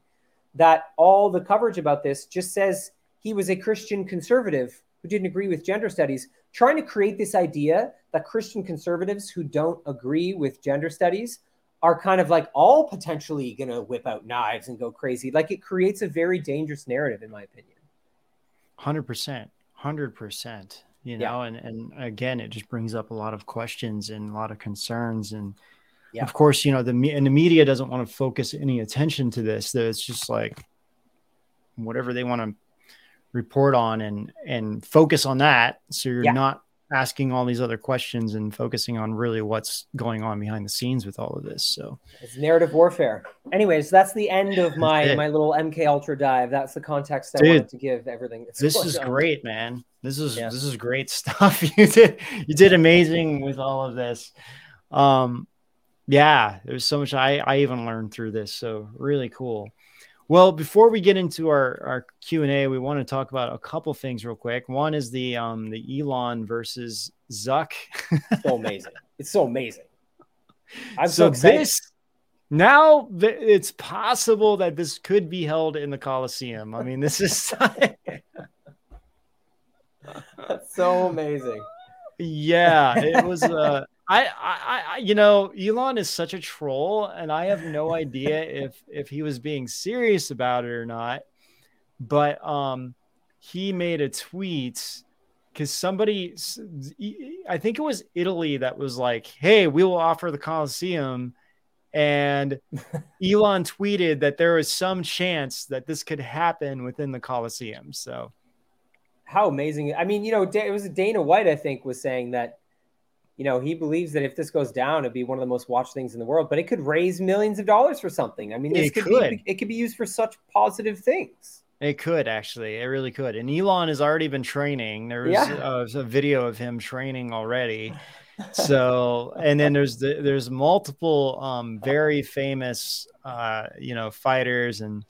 that all the coverage about this just says he was a christian conservative who didn't agree with gender studies trying to create this idea that christian conservatives who don't agree with gender studies are kind of like all potentially going to whip out knives and go crazy. Like it creates a very dangerous narrative in my opinion. 100% 100% you know yeah. and and again it just brings up a lot of questions and a lot of concerns and yeah. of course you know the and the media doesn't want to focus any attention to this that it's just like whatever they want to report on and and focus on that so you're yeah. not asking all these other questions and focusing on really what's going on behind the scenes with all of this. So it's narrative warfare. Anyways, that's the end of my my little MK Ultra dive. That's the context I Dude, wanted to give everything. this is on. great, man. This is Yeah. this is great stuff. You did you did amazing with all of this. Um yeah, there's so much I I even learned through this. So really cool. Well, before we get into our our Q and A, we want to talk about a couple things real quick. One is the um the Elon versus Zuck. so amazing. It's so amazing. I'm so, so excited. this now th- it's possible that this could be held in the Colosseum. I mean, this is That's so amazing. yeah, it was. Uh, I, I, I, you know, Elon is such a troll, and I have no idea if if he was being serious about it or not. But um, he made a tweet because somebody, I think it was Italy, that was like, "Hey, we will offer the Colosseum." And Elon tweeted that there was some chance that this could happen within the Colosseum. So How amazing! I mean, you know, it was Dana White, I think, was saying that. You know, he believes that if this goes down, it'd be one of the most watched things in the world. But it could raise millions of dollars for something. I mean, this It could, could. be it could be used for such positive things. It could actually, it really could. And Elon has already been training. There was Yeah. uh, a video of him training already. So, and then there's the, there's multiple um, very famous, uh, you know, fighters and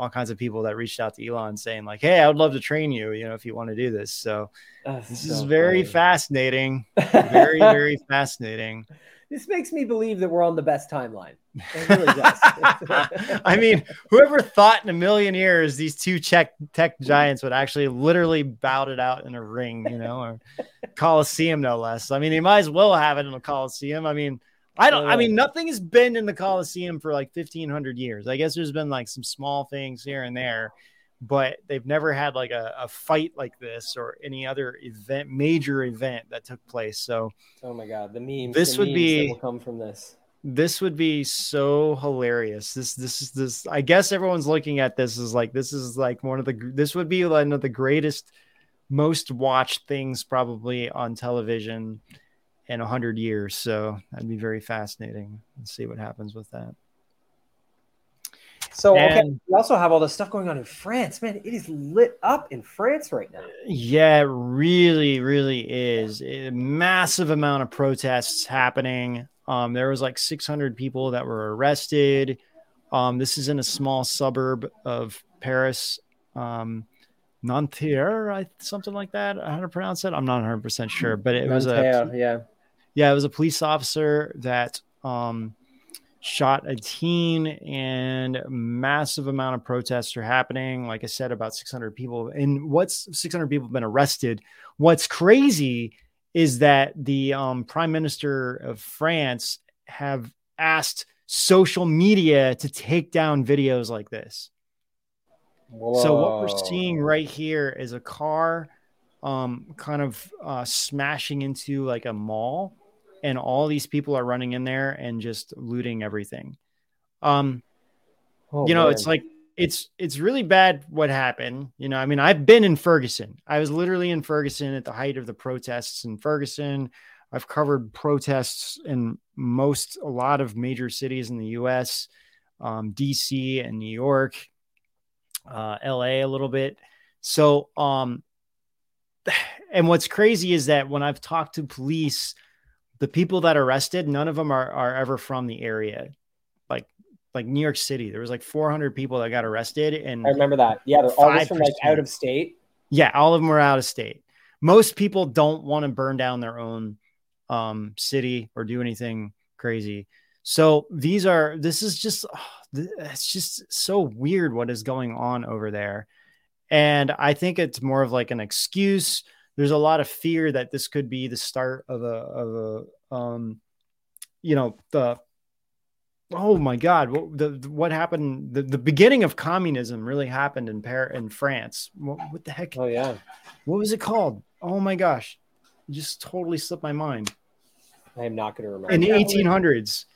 all kinds of people that reached out to Elon saying like, "Hey, I would love to train you. You know, if you want to do this." So That's this so is very funny. fascinating. Very, very fascinating. This makes me believe that we're on the best timeline. It really does. I mean, whoever thought in a million years these two tech tech giants would actually literally bout it out in a ring, you know, or Colosseum, no less. I mean, they might as well have it in a Colosseum. I mean, I don't. I uh, mean, nothing has been in the Colosseum for like fifteen hundred years. I guess there's been like some small things here and there, but they've never had like a, a fight like this or any other event, major event that took place. So oh my god, the memes. This the would memes be- that will come from this. this would be so hilarious. This this is this. I guess everyone's looking at this as like this is like one of the this would be one of the greatest, most watched things probably on television in a hundred years. So that'd be very fascinating. Let's see what happens with that. So okay, we also have all this stuff going on in France. Man, it is lit up in France right now. Yeah, it really, really is. A massive amount of protests happening. Um, there was like 600 people that were arrested. Um, this is in a small suburb of Paris, um, Nanterre, I, something like that. How to pronounce it? I'm not 100 percent sure, but it was a yeah. Yeah, it was a police officer that um, shot a teen, and massive amount of protests are happening. Like I said, about 600 people, and what's 600 people have been arrested. What's crazy is that the um, prime minister of France have asked social media to take down videos like this. So what we're seeing right here is a car um kind of uh smashing into like a mall and all these people are running in there and just looting everything. Um Oh, you know, man. it's like it's it's really bad what happened. You know, I mean, I've been in Ferguson. I was literally in Ferguson at the height of the protests in Ferguson. I've covered protests in most a lot of major cities in the US, um, DC and New York, uh, LA a little bit. So um and what's crazy is that when I've talked to police, the people that arrested, none of them are, are ever from the area. Like like New York City, there was like 400 people that got arrested, and I remember that. Yeah, they're always from like out of state. yeah, all of them were out of state. Most people don't want to burn down their own um, city or do anything crazy. So these are this is just oh, th- it's just so weird what is going on over there. And I think it's more of like an excuse. There's a lot of fear that this could be the start of a of a um you know the oh my god what the, the- what happened the, the beginning of communism really happened in Par- in France. What, what the heck? Oh yeah. what was it called? Oh my gosh. It just totally slipped my mind. I am not going to remember. in the 1800s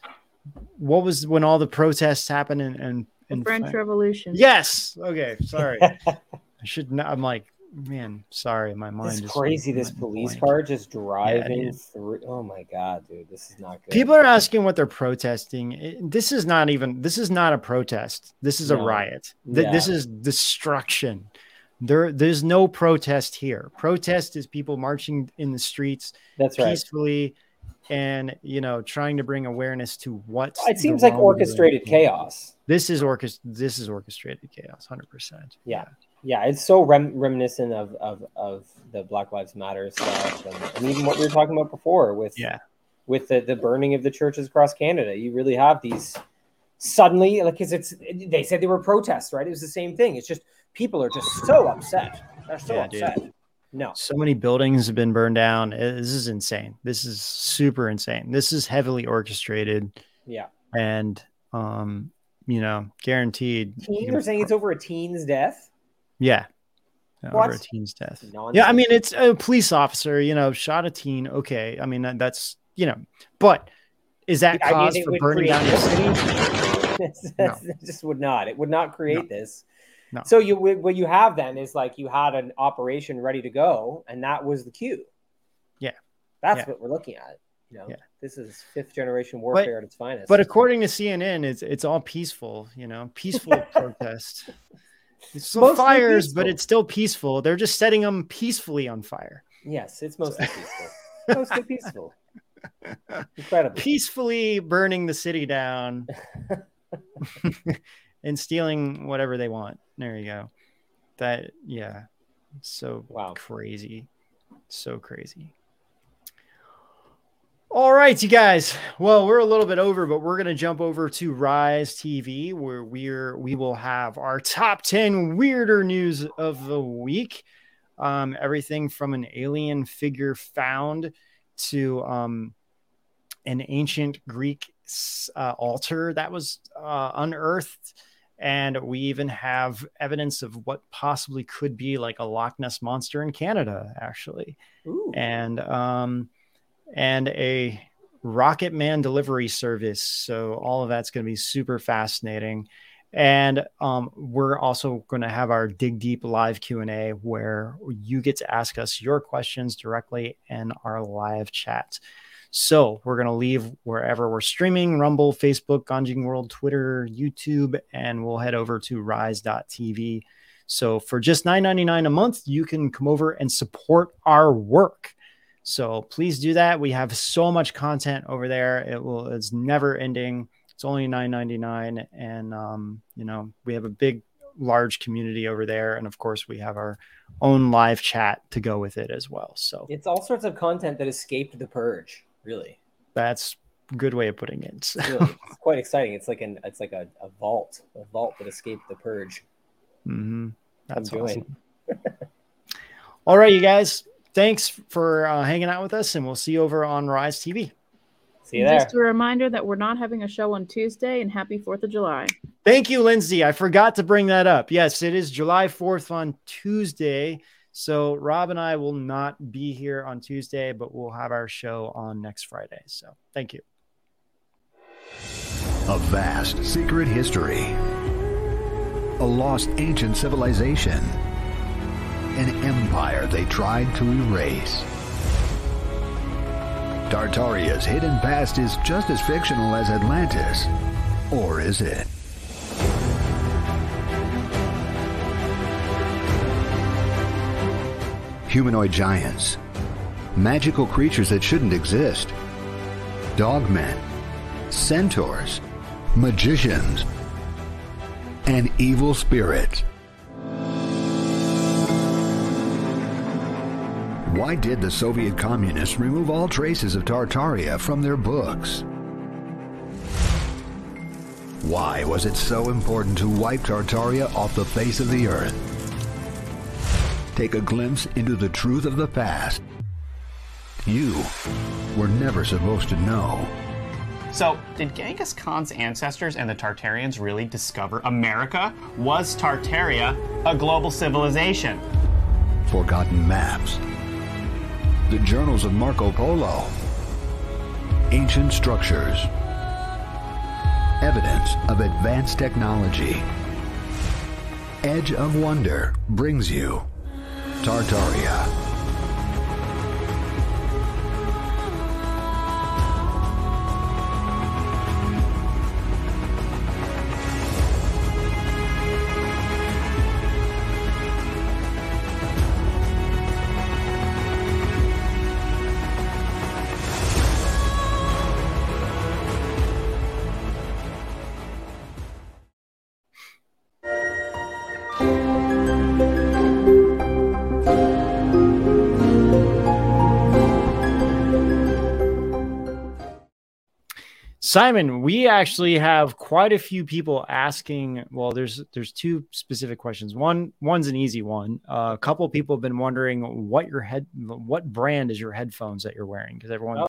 what was when all the protests happened in, in, The in French Fran- Revolution. yes! Okay sorry. I should not i'm like man, sorry, my mind. It's just crazy. This police car just driving dude. through. Oh my god, dude, this is not good. People are asking what they're protesting. It- this is not even. This is not a protest. This is a riot. Th- This is destruction. There, there's no protest here. Protest is people marching in the streets That's right. peacefully, and you know, trying to bring awareness to what It seems like orchestrated chaos. This is orchest. This is orchestrated chaos. Hundred percent. Yeah, yeah, it's so rem- reminiscent of, of of the Black Lives Matter stuff, and, and even what we were talking about before with Yeah. with the, the burning of the churches across Canada. You really have these suddenly, like, because it's they said they were protests, right? It was the same thing. It's just people are just so upset. They're so Yeah, dude. upset. No, So many buildings have been burned down. This is insane. This is super insane. This is heavily orchestrated. yeah. and um you know guaranteed you Teen, they're saying it's over a teen's death. Yeah Yeah, over a teen's death yeah i mean it's a police officer you know shot a teen okay i mean that, that's you know but is that cause for burning down your city it just would not. It would not create this. No. So you what you have then is like you had an operation ready to go, and that was the cue. Yeah. That's Yeah. what we're looking at. You know, Yeah. this is fifth generation warfare at its finest. but according to cnn it's it's all peaceful you know peaceful protest it's still Mostly fires but it's still peaceful they're just setting them peacefully on fire yes, it's mostly peaceful. mostly peaceful. Incredible. peacefully burning the city down and stealing whatever they want. There you go. That yeah, so Wow. crazy, so crazy. All right, you guys. Well, we're a little bit over, but we're gonna jump over to Rise TV, where we're we will have our top ten weirder news of the week. Um, everything from an alien figure found to um, an ancient Greek uh, altar that was uh, unearthed. And we even have evidence of what possibly could be like a Loch Ness monster in Canada, actually. Ooh. And um, and a Rocket Man delivery service. So all of that's going to be super fascinating. And um, we're also going to have our dig deep live Q and A where you get to ask us your questions directly in our live chat. So we're going to leave wherever we're streaming Rumble, Facebook, Ganjing World, Twitter, YouTube, and we'll head over to rise.tv. So for just $9.99 a month, you can come over and support our work. So please do that. We have so much content over there. It will it's never ending. It's only $9.99. And um, you know, we have a big large community over there. And of course, we have our own live chat to go with it as well. So It's all sorts of content that escaped the purge. Really, that's good way of putting it. So, really. it's quite exciting. It's like an it's like a, a vault, a vault that escaped the purge. Mm-hmm. That's I'm awesome. All right, you guys. Thanks for uh, hanging out with us, and we'll see you over on Rise TV. See you there. Just a reminder that we're not having a show on Tuesday, and happy Fourth of July. Thank you, Lindsay. I forgot to bring that up. Yes, it is July 4th on Tuesday. So Rob and I will not be here on Tuesday, but we'll have our show on next Friday. So thank you. A vast secret history. A lost ancient civilization. An empire they tried to erase. Tartaria's hidden past is just as fictional as Atlantis. Or is it? Humanoid giants. Magical creatures that shouldn't exist. Dogmen. Centaurs. Magicians. And evil spirits. Why did the Soviet communists remove all traces of Tartaria from their books? Why was it so important to wipe Tartaria off the face of the earth? Take a glimpse into the truth of the past. You were never supposed to know. So, did Genghis Khan's ancestors and the Tartarians really discover America? Was Tartaria a global civilization? Forgotten maps. The journals of Marco Polo. Ancient structures. Evidence of advanced technology. Edge of Wonder brings you Tartaria. Simon, we actually have quite a few people asking. Well, there's there's two specific questions. One one's an easy one. Uh, a couple people have been wondering what your head, what brand is your headphones that you're wearing because everyone